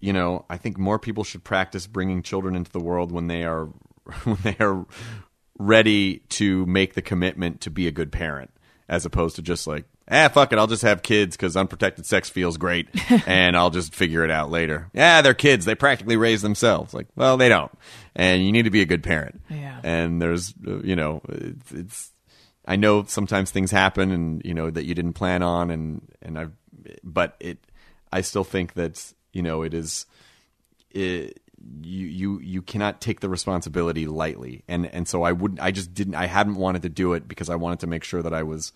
you know I think more people should practice bringing children into the world when they are when they are ready to make the commitment to be a good parent, as opposed to just like ah fuck it, I'll just have kids because unprotected sex feels great, and I'll just figure it out later. Yeah, they're kids; they practically raise themselves. Like, well, they don't, and you need to be a good parent Yeah. and there's uh, you know it's, it's I know sometimes things happen and you know that you didn't plan on and and I but it I still think that you know it is it, you you you cannot take the responsibility lightly and and so I wouldn't I just didn't I hadn't wanted to do it because I wanted to make sure that I was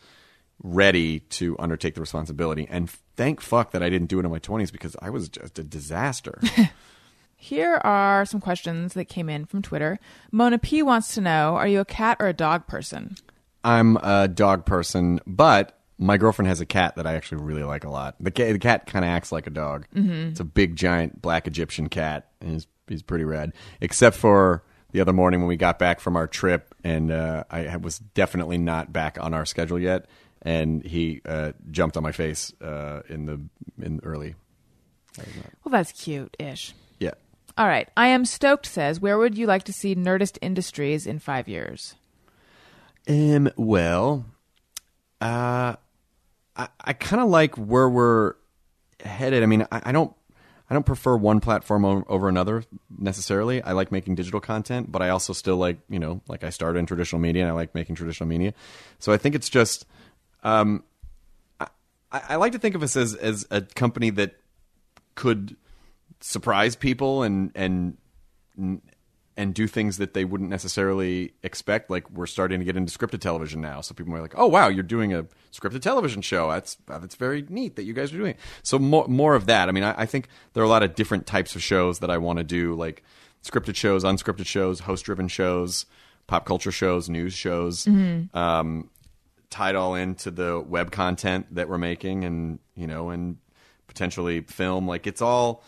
ready to undertake the responsibility and thank fuck that I didn't do it in my 20s because I was just a disaster. Here are some questions that came in from Twitter. Mona P wants to know: Are you a cat or a dog person? I'm a dog person, but my girlfriend has a cat that I actually really like a lot. The cat, the cat kind of acts like a dog. Mm-hmm. It's a big, giant black Egyptian cat, and he's he's pretty rad. Except for the other morning when we got back from our trip, and uh, I was definitely not back on our schedule yet, and he uh, jumped on my face uh, in the in early. Well, that's cute-ish. Yeah. All right. I am stoked. Says, where would you like to see Nerdist Industries in five years? Um. Well, uh, I I kind of like where we're headed. I mean, I, I don't I don't prefer one platform over another necessarily. I like making digital content, but I also still like you know like I started in traditional media and I like making traditional media. So I think it's just um, I, I like to think of us as as a company that could surprise people and and and do things that they wouldn't necessarily expect. Like we're starting to get into scripted television now, so people are like, "Oh wow, you're doing a scripted television show. That's that's very neat that you guys are doing." it." So more more of that. I mean, I, I think there are a lot of different types of shows that I want to do, like scripted shows, unscripted shows, host driven shows, pop culture shows, news shows. Um, tied all into the web content that we're making, and you know, and potentially film. Like it's all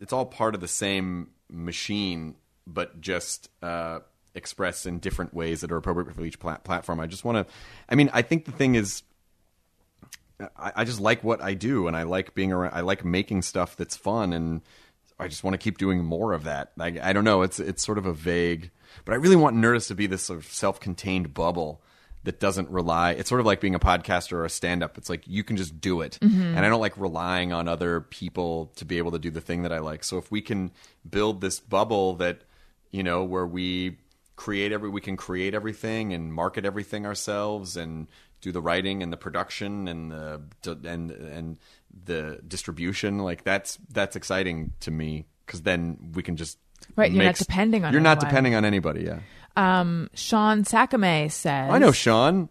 it's all part of the same machine, but just uh, expressed in different ways that are appropriate for each plat- platform. I just want to. I mean, I think the thing is. I, I just like what I do, and I like being around. I like making stuff that's fun, and I just want to keep doing more of that. I, I don't know. It's it's sort of a vague, but I really want Nerdist to be this sort of self-contained bubble that doesn't rely. It's sort of like being a podcaster or a stand-up. It's like you can just do it, and I don't like relying on other people to be able to do the thing that I like. So if we can build this bubble that you know where we create every we can create everything and market everything ourselves and do the writing and the production and the and and the distribution like that's that's exciting to me because then we can just Right, you're not depending on you're not depending on anybody yeah. Um, Sean Sakame says, i know sean.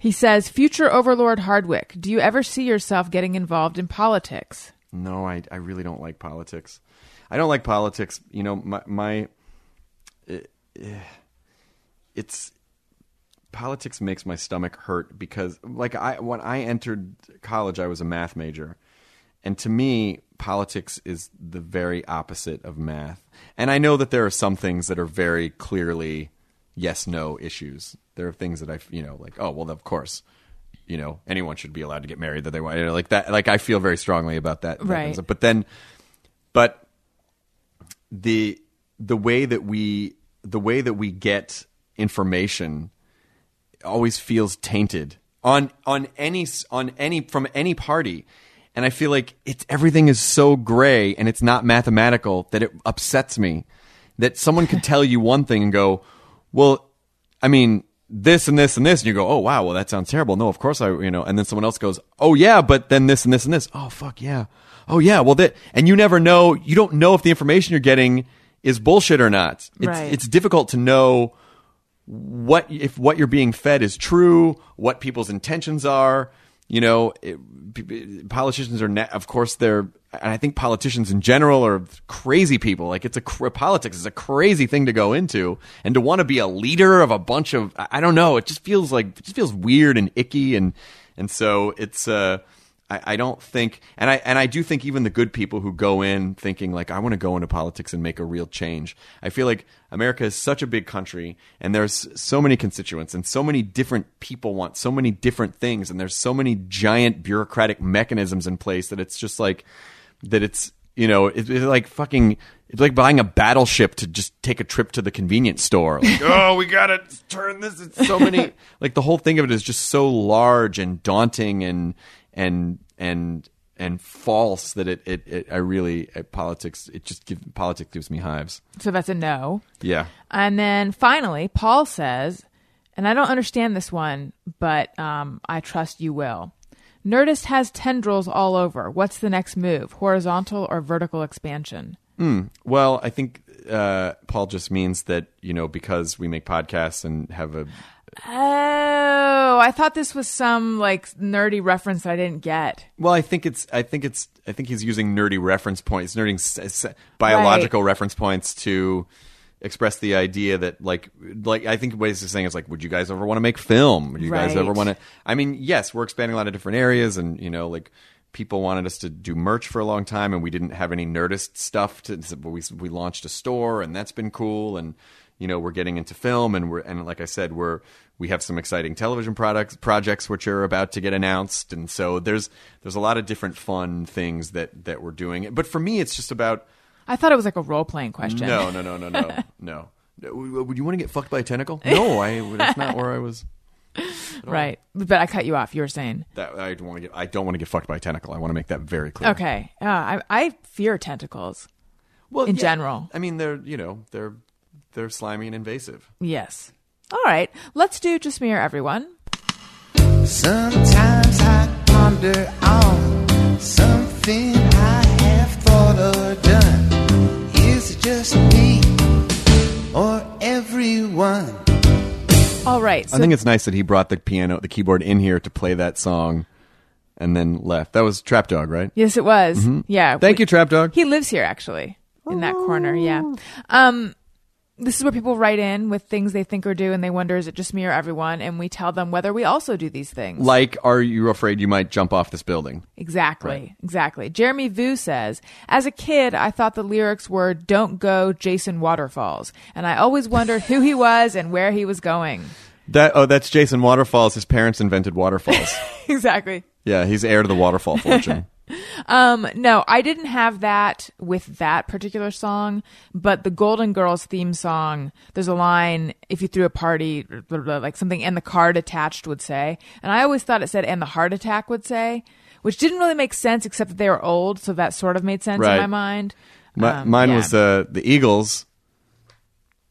He says, Future Overlord Hardwick, do you ever see yourself getting involved in politics? no i i really don't like politics i don't like politics you know my my it, it's politics makes my stomach hurt because like I when I entered college I was a math major and to me politics is the very opposite of math. And I know that there are some things that are very clearly yes no issues. There are things that I you know like oh well of course you know anyone should be allowed to get married that they want you know, like that like I feel very strongly about that, that kind of Right. but then but the the way that we the way that we get information always feels tainted on on any on any from any party. And I feel like it's everything is so gray and it's not mathematical that it upsets me that someone could tell you one thing and go, well, I mean, this and this and this, and you go, oh wow, well that sounds terrible. No, of course I, you know, and then someone else goes, oh yeah, but then this and this and this. Oh fuck yeah, oh yeah, well that, and you never know, you don't know if the information you're getting is bullshit or not. It's Right. it's difficult to know what if what you're being fed is true, what people's intentions are. You know, it, politicians are, na- of course, they're, and I think politicians in general are crazy people. Like it's a politics is a crazy thing to go into, and to want to be a leader of a bunch of, I I don't know, it just feels like it just feels weird and icky, and and so it's. uh I, I don't think, and I and I do think even the good people who go in thinking like I want to go into politics and make a real change. I feel like America is such a big country, and there's so many constituents, and so many different people want so many different things, and there's so many giant bureaucratic mechanisms in place that it's just like that. It's you know it, it's like fucking. It's like buying a battleship to just take a trip to the convenience store. Like, oh, we gotta turn this. It's so many. like the whole thing of it is just so large and daunting and and and and false that it it, it I really uh, politics it just give, politics gives me hives. So that's a no. Yeah. And then finally, Paul says, and I don't understand this one, but um, I trust you will. Nerdist has tendrils all over. What's the next move? Horizontal or vertical expansion? Well, I think uh, Paul just means that you know because we make podcasts and have a Oh, I thought this was some like nerdy reference that I didn't get. well, I think it's I think it's I think he's using nerdy reference points, nerdy s- s- biological reference points to express the idea that like like I think what he's saying is like, would you guys ever want to make film? Would you guys ever want to? I mean, yes, we're expanding a lot of different areas, and you know, like people wanted us to do merch for a long time, and we didn't have any Nerdist stuff. To we we launched a store, and that's been cool, and you know, we're getting into film, and we're and like I said, we're we have some exciting television products projects which are about to get announced, and so there's there's a lot of different fun things that that we're doing. But for me, it's just about I thought it was like a role playing question. no, no, no, no, no, no. Would you want to get fucked by a tentacle? No, I. That's not where I was. Right. But I cut you off. You were saying. That I don't want to get. I don't want to get fucked by a tentacle. I want to make that very clear. Okay. Uh, I, I fear tentacles. Well, in yeah, general. I mean, they're you know they're they're slimy and invasive. Yes. All right. Let's do just me or everyone. Sometimes I ponder on something I have thought or done. Is it just me or everyone? All right. So I think it's nice that he brought the piano, the keyboard in here to play that song, and then left. That was Trap Dog, right? yes, it was. Yeah. Mm-hmm. Thank we- you, Trap Dog. He lives here actually in that corner. Yeah. Um, this is where people write in with things they think or do, and they wonder is it just me or everyone? And we tell them whether we also do these things. Like, are you afraid you might jump off this building? Exactly. Right. Exactly. Jeremy Vu says, as a kid, I thought the lyrics were "Don't go, Jason Waterfalls," and I always wondered who he was and where he was going. That oh, that's Jason Waterfalls. His parents invented waterfalls. exactly. yeah, he's heir to the waterfall fortune. Um, no, I didn't have that with that particular song, but the Golden Girls theme song, there's a line, if you threw a party, blah, blah, like something, and the card attached would say. And I always thought it said, and the heart attack would say, which didn't really make sense except that they were old, so that sort of made sense Right. in my mind. Mi- Um, mine yeah. was uh, the Eagles.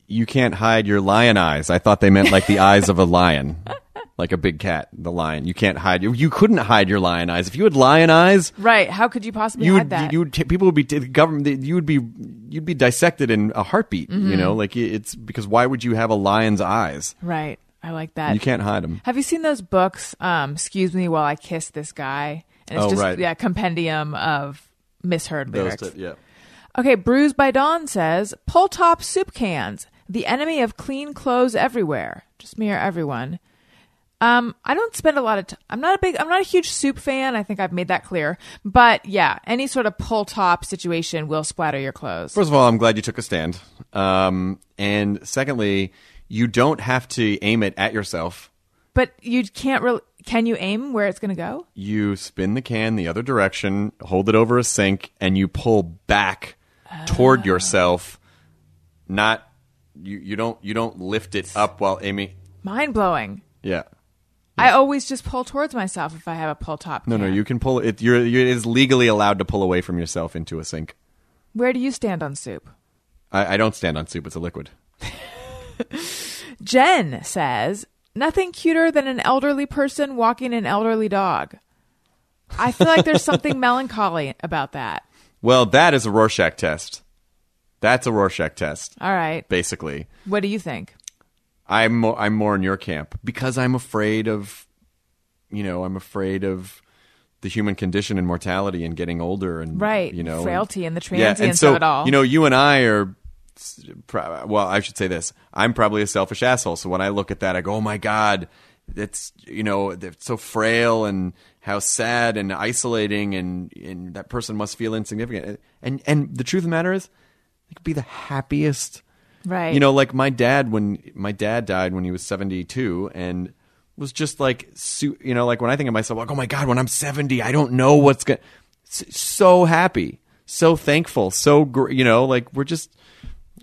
You can't hide your lion eyes. I thought they meant like the eyes of a lion, like a big cat. The lion. You can't hide. You, you couldn't hide your lion eyes. If you had lion eyes, Right. How could you possibly you hide would. that? You would. People would be. The government. You would be. You'd be dissected in a heartbeat. Mm-hmm. You know, like it's because why would you have a lion's eyes? right. I like that. You can't hide them. Have you seen those books? Um, Excuse me while I kiss this guy. And it's Oh, just right. yeah, compendium of misheard lyrics. Those. T- yeah. Okay, Bruised by Dawn says, pull top soup cans, the enemy of clean clothes everywhere. Just me or everyone. Um, I don't spend a lot of time. I'm not a big, I'm not a huge soup fan. I think I've made that clear. But yeah, any sort of pull top situation will splatter your clothes. First of all, I'm glad you took a stand. Um, and secondly, you don't have to aim it at yourself. But you can't really, can you aim where it's going to go? You spin the can the other direction, hold it over a sink, and you pull back toward yourself. Not you. You don't. You don't lift it up while aiming. Mind blowing. Yeah. I always just pull towards myself if I have a pull top. No, no, can. you can pull it. You're, you're it is legally allowed to pull away from yourself into a sink. Where do you stand on soup? I, I don't stand on soup; it's a liquid. Jen says, nothing cuter than an elderly person walking an elderly dog. I feel like there's something melancholy about that. Well, that is a Rorschach test. That's a Rorschach test, All right. basically. What do you think? I'm more, I'm more in your camp because I'm afraid of, you know, I'm afraid of the human condition and mortality and getting older and Right. you know, Frailty and the yeah, and transience so, of it all. You know, you and I are. Well, I should say this. I'm probably a selfish asshole. So when I look at that, I go, "Oh my god, that's you know, they're so frail and how sad and isolating, and and that person must feel insignificant." And and the truth of the matter is, they could be the happiest Right. you know, like my dad when my dad died when he was 72 and was just like you know, like when I think of myself like, "Oh my god, when I'm 70, I don't know what's going so happy, so thankful, so gr- you know, like we're just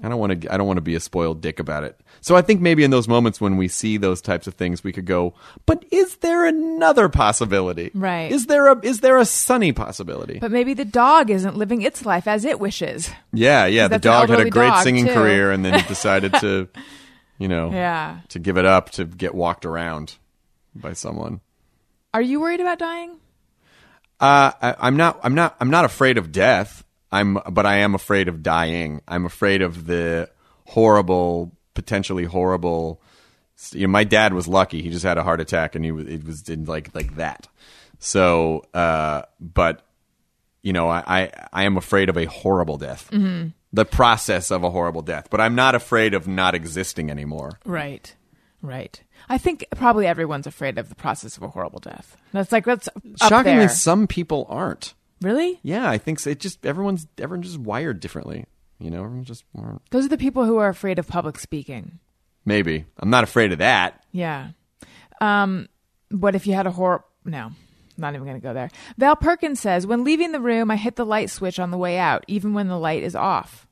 I don't want to I don't want to be a spoiled dick about it. So I think maybe in those moments when we see those types of things we could go, "But is there another possibility?" Right. Is there a is there a sunny possibility? but maybe the dog isn't living its life as it wishes. Yeah, yeah. The dog had a great singing too. career and then decided to, you know, Yeah. to give it up to get walked around by someone. Are you worried about dying? Uh, I, I'm not. I'm not. I'm not afraid of death. I'm, but I am afraid of dying. I'm afraid of the horrible, potentially horrible. You know, my dad was lucky; he just had a heart attack, and he was it was in like like that. So, uh, but you know, I, I I am afraid of a horrible death. Mm-hmm. The process of a horrible death, but I'm not afraid of not existing anymore. Right. Right. I think probably everyone's afraid of the process of a horrible death. That's like that's up Shockingly, there. some people aren't. Really? Yeah, I think so. It just everyone's everyone's just wired differently. You know, everyone's just Those are the people who are afraid of public speaking. maybe. I'm not afraid of that. Yeah. Um, what if you had a horror? No, not even going to go there. Val Perkins says, when leaving the room, I hit the light switch on the way out, even when the light is off.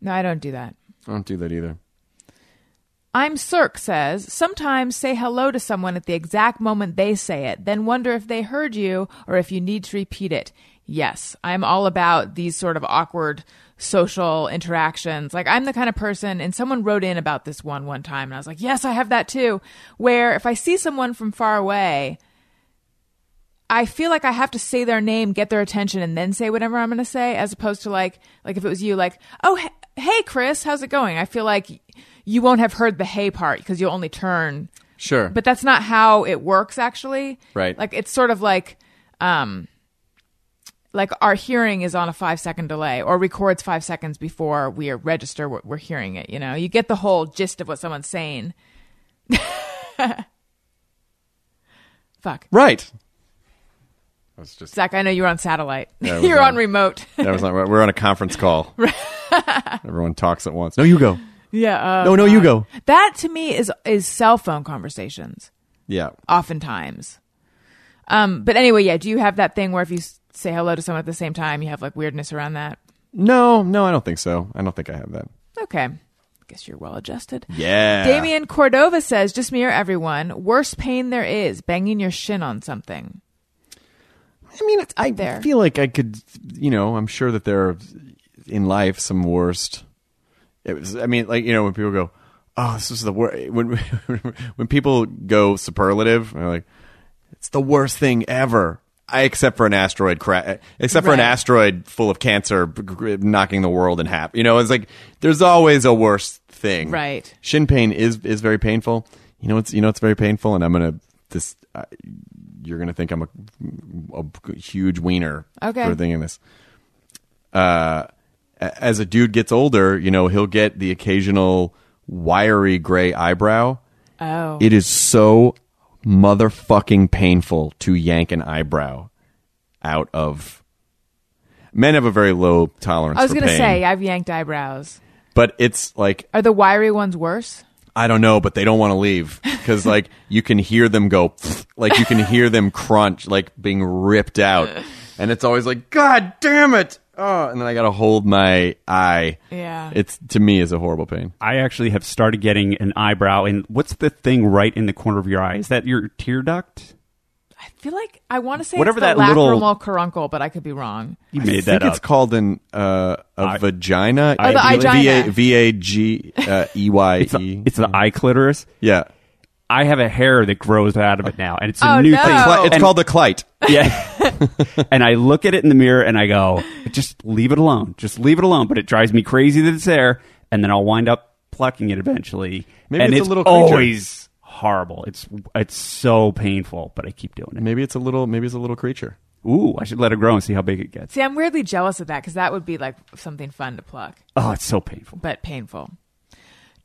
No, I don't do that. I don't do that either. I'm Cirque says, sometimes say hello to someone at the exact moment they say it, then wonder if they heard you or if you need to repeat it. Yes, I'm all about these sort of awkward social interactions. Like I'm the kind of person, and someone wrote in about this one one time, and I was like, yes, I have that too. Where if I see someone from far away, I feel like I have to say their name, get their attention, and then say whatever I'm going to say, as opposed to like, like if it was you, like, oh, hey, Chris, how's it going? I feel like you won't have heard the hey part because you'll only turn. Sure. But that's not how it works, actually. Right. Like it's sort of like, um, like our hearing is on a five second delay or records five seconds before we are register we're, we're hearing it. You know, you get the whole gist of what someone's saying. Fuck. right. I was just Zach, I know you're on satellite. Yeah, you're on- on remote. that was not right. We're on a conference call. Everyone talks at once. No, you go. Yeah. uh, no, no, you go. that to me is is cell phone conversations. Yeah. Oftentimes. Um. But anyway, yeah. Do you have that thing where if you say hello to someone at the same time, you have like weirdness around that? No, no, I don't think so. I don't think I have that. Okay. Guess you're well adjusted. Yeah. Damien Cordova says, just me or everyone, worst pain there is, banging your shin on something. I mean, it's, I there. feel like I could, you know, I'm sure that there are in life some worst. It was, I mean, like you know, when people go, "Oh, this is the worst," when when people go superlative, they're like, "It's the worst thing ever." I except for an asteroid crash, except for an asteroid full of cancer b- g- knocking the world in half. You know, it's like there's always a worse thing. Right. Shin pain is is very painful. You know, it's you know it's very painful, and I'm gonna this. Uh, you're gonna think I'm a, a huge wiener Okay. for thinking this. Uh, as a dude gets older, you know, he'll get the occasional wiry gray eyebrow. Oh. It is so motherfucking painful to yank an eyebrow out of. Men have a very low tolerance. I was going to say, I've yanked eyebrows. but it's like Are the wiry ones worse? I don't know, but they don't want to leave because like you can hear them go, like you can hear them crunch, like being ripped out, and it's always like, God damn it! Oh, and then I got to hold my eye. Yeah. It's to me is a horrible pain. I actually have started getting an eyebrow. And what's the thing right in the corner of your eye? Is that your tear duct? I feel like I want to say Whatever it's the that little- lacrimal caruncle, but I could be wrong. You did that. I made think that it's called an uh, a I- vagina. Oh, the V A igina. V A G uh, E Y It's, the, E. it's the eye clitoris. Yeah, I have a hair that grows out of it now, and it's a Oh, new no. thing. Cli- it's And- called the clite. Yeah. and I look at it in the me or and I go, just leave it alone. Just leave it alone. But it drives me crazy that it's there. And then I'll wind up plucking it eventually. Maybe and it's a it's little creature. always horrible. It's it's so painful, but I keep doing it. Maybe it's a little. Maybe it's a little creature. Ooh, I should let it grow and see how big it gets. See, I'm weirdly jealous of that because that would be like something fun to pluck, Oh, it's so painful. but painful.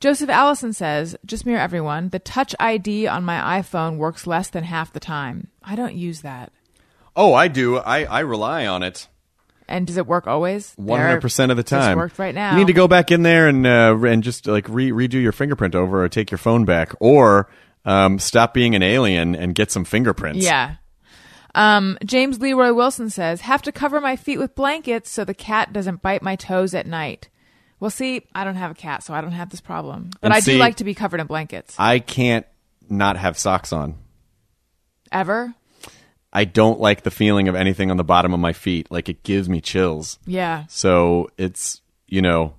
Joseph Allison says, just mirror everyone. The touch ID on my iPhone works less than half the time. I don't use that. Oh, I do. I I rely on it. And does it work always? One hundred percent of the time. worked right now. You need to go back in there and uh, and just like re- redo your fingerprint over, or take your phone back, or um, stop being an alien and get some fingerprints. Yeah. Um, James Leroy Wilson says, have to cover my feet with blankets so the cat doesn't bite my toes at night. Well, see, I don't have a cat, so I don't have this problem. But And I see- do like to be covered in blankets. I can't not have socks on. Ever? I don't like the feeling of anything on the bottom of my feet. Like it gives me chills. Yeah. So it's you know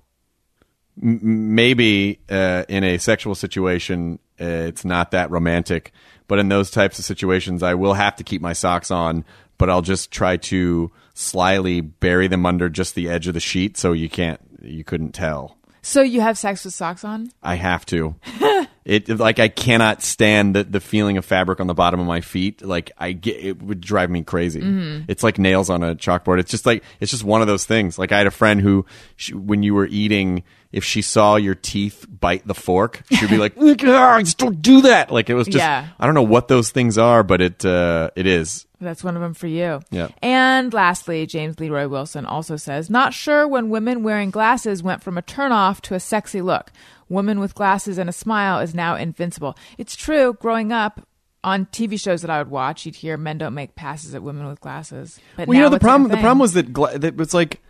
m- maybe uh, in a sexual situation uh, it's not that romantic, but in those types of situations I will have to keep my socks on, but I'll just try to slyly bury them under just the edge of the sheet so you can't you couldn't tell. So you have sex with socks on? I have to. it like I cannot stand the the feeling of fabric on the bottom of my feet. Like I get it would drive me crazy. It's like nails on a chalkboard. It's just like it's just one of those things. Like I had a friend who, she, when you were eating, if she saw your teeth bite the fork, she'd be like, "Ah, "Just don't do that." Like it was just Yeah. I don't know what those things are, but it uh, it is. That's one of them for you. Yeah. And lastly, James Leroy Wilson also says, not sure when women wearing glasses went from a turnoff to a sexy look. Woman with glasses and a smile is now invincible. It's true. Growing up on TV shows that I would watch, you'd hear men don't make passes at women with glasses. But Well, you know the it's problem. The problem was that gla- that was like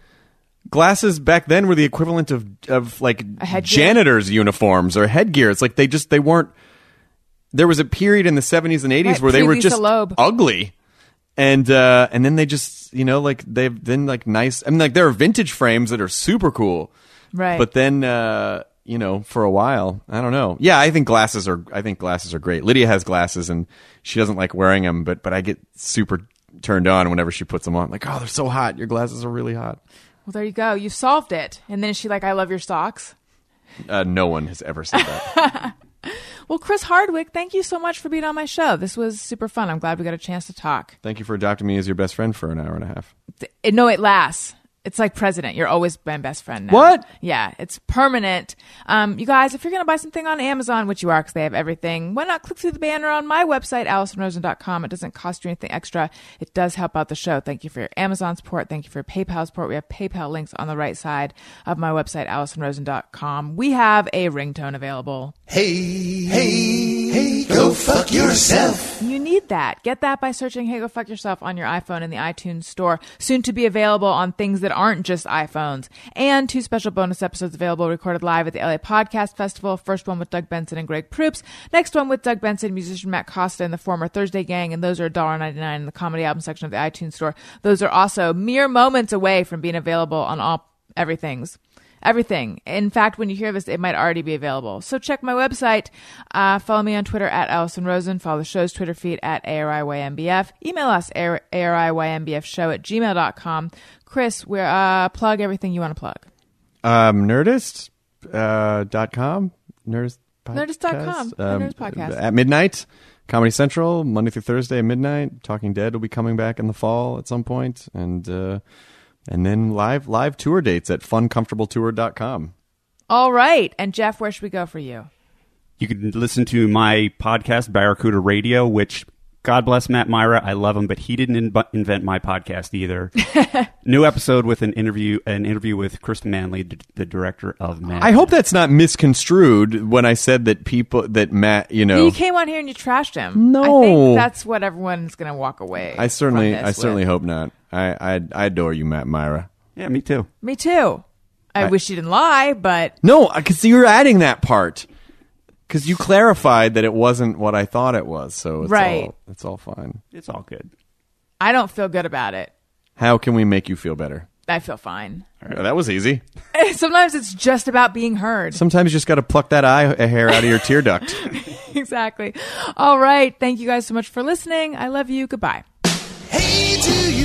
glasses back then were the equivalent of of like janitors' uniforms or headgear. It's like they just they weren't. There was a period in the seventies and eighties Right, where they were just Loeb. ugly, and uh, and then they just you know like they've then like nice. I mean like there are vintage frames that are super cool, Right. But then uh, you know for a while I don't know. Yeah, I think glasses are I think glasses are great. Lydia has glasses and she doesn't like wearing them, but but I get super turned on whenever she puts them on. Like oh they're so hot. Your glasses are really hot. Well, there you go. You solved it. And then is she like, I love your socks? Uh, no one has ever said that. Well, Chris Hardwick, thank you so much for being on my show. This was super fun. I'm glad we got a chance to talk. Thank you for adopting me as your best friend for an hour and a half. No, it lasts. It's like president. You're always my best friend now. What? Yeah, it's permanent. Um, you guys, if you're going to buy something on Amazon, which you are because they have everything, why not click through the banner on my website, AlisonRosen.com. It doesn't cost you anything extra. It does help out the show. Thank you for your Amazon support. Thank you for your PayPal support. We have PayPal links on the right side of my website, AlisonRosen.com. We have a ringtone available. Hey, hey, hey, go fuck yourself. You need that. Get that by searching Hey Go Fuck Yourself on your iPhone in the iTunes store. Soon to be available on things that aren't just iPhones. And two special bonus episodes available recorded live at the LA Podcast Festival. First one with Doug Benson and Greg Proops. Next one with Doug Benson, musician Matt Costa, and the former Thursday Gang. And those are $1.99 in the comedy album section of the iTunes store. Those are also mere moments away from being available on all everything's. Everything. In fact, when you hear this, it might already be available. So check my website. Uh, follow me on Twitter at Alison Rosen. Follow the show's Twitter feed at ARIYMBF. Email us, AR- ARIYMBFshow at gmail.com. Chris, we're, uh, plug everything you want to plug. Um, Nerdist uh, dot com Nerdist podcast, Nerdist.com, um, Nerdist podcast. at midnight. Comedy Central Monday through Thursday at midnight. Talking Dead will be coming back in the fall at some point, and uh, and then live live tour dates at funcomfortabletour.com. All right. And Jeff, where should we go for you? You can listen to my podcast, Barracuda Radio, which God bless Matt Mira. I love him, but he didn't in- invent my podcast either. New episode with an interview, an interview with Chris Manley, d- the director of Mad. I hope that's not misconstrued when I said that people that Matt, you know, You came on here and you trashed him. No. I think that's what everyone's going to walk away. I certainly from I certainly with. hope not. I, I I adore you, Matt Mira. Yeah, me too. Me too. I, wish you didn't lie, but No, I could see you're adding that part because you clarified that it wasn't what I thought it was. So it's Right. all, it's all fine. It's all good. I don't feel good about it. How can we make you feel better? I feel fine. Yeah, that was easy. Sometimes it's just about being heard. Sometimes you just got to pluck that eye hair out of your tear duct. exactly. All right. Thank you guys so much for listening. I love you. Goodbye. Hey, do you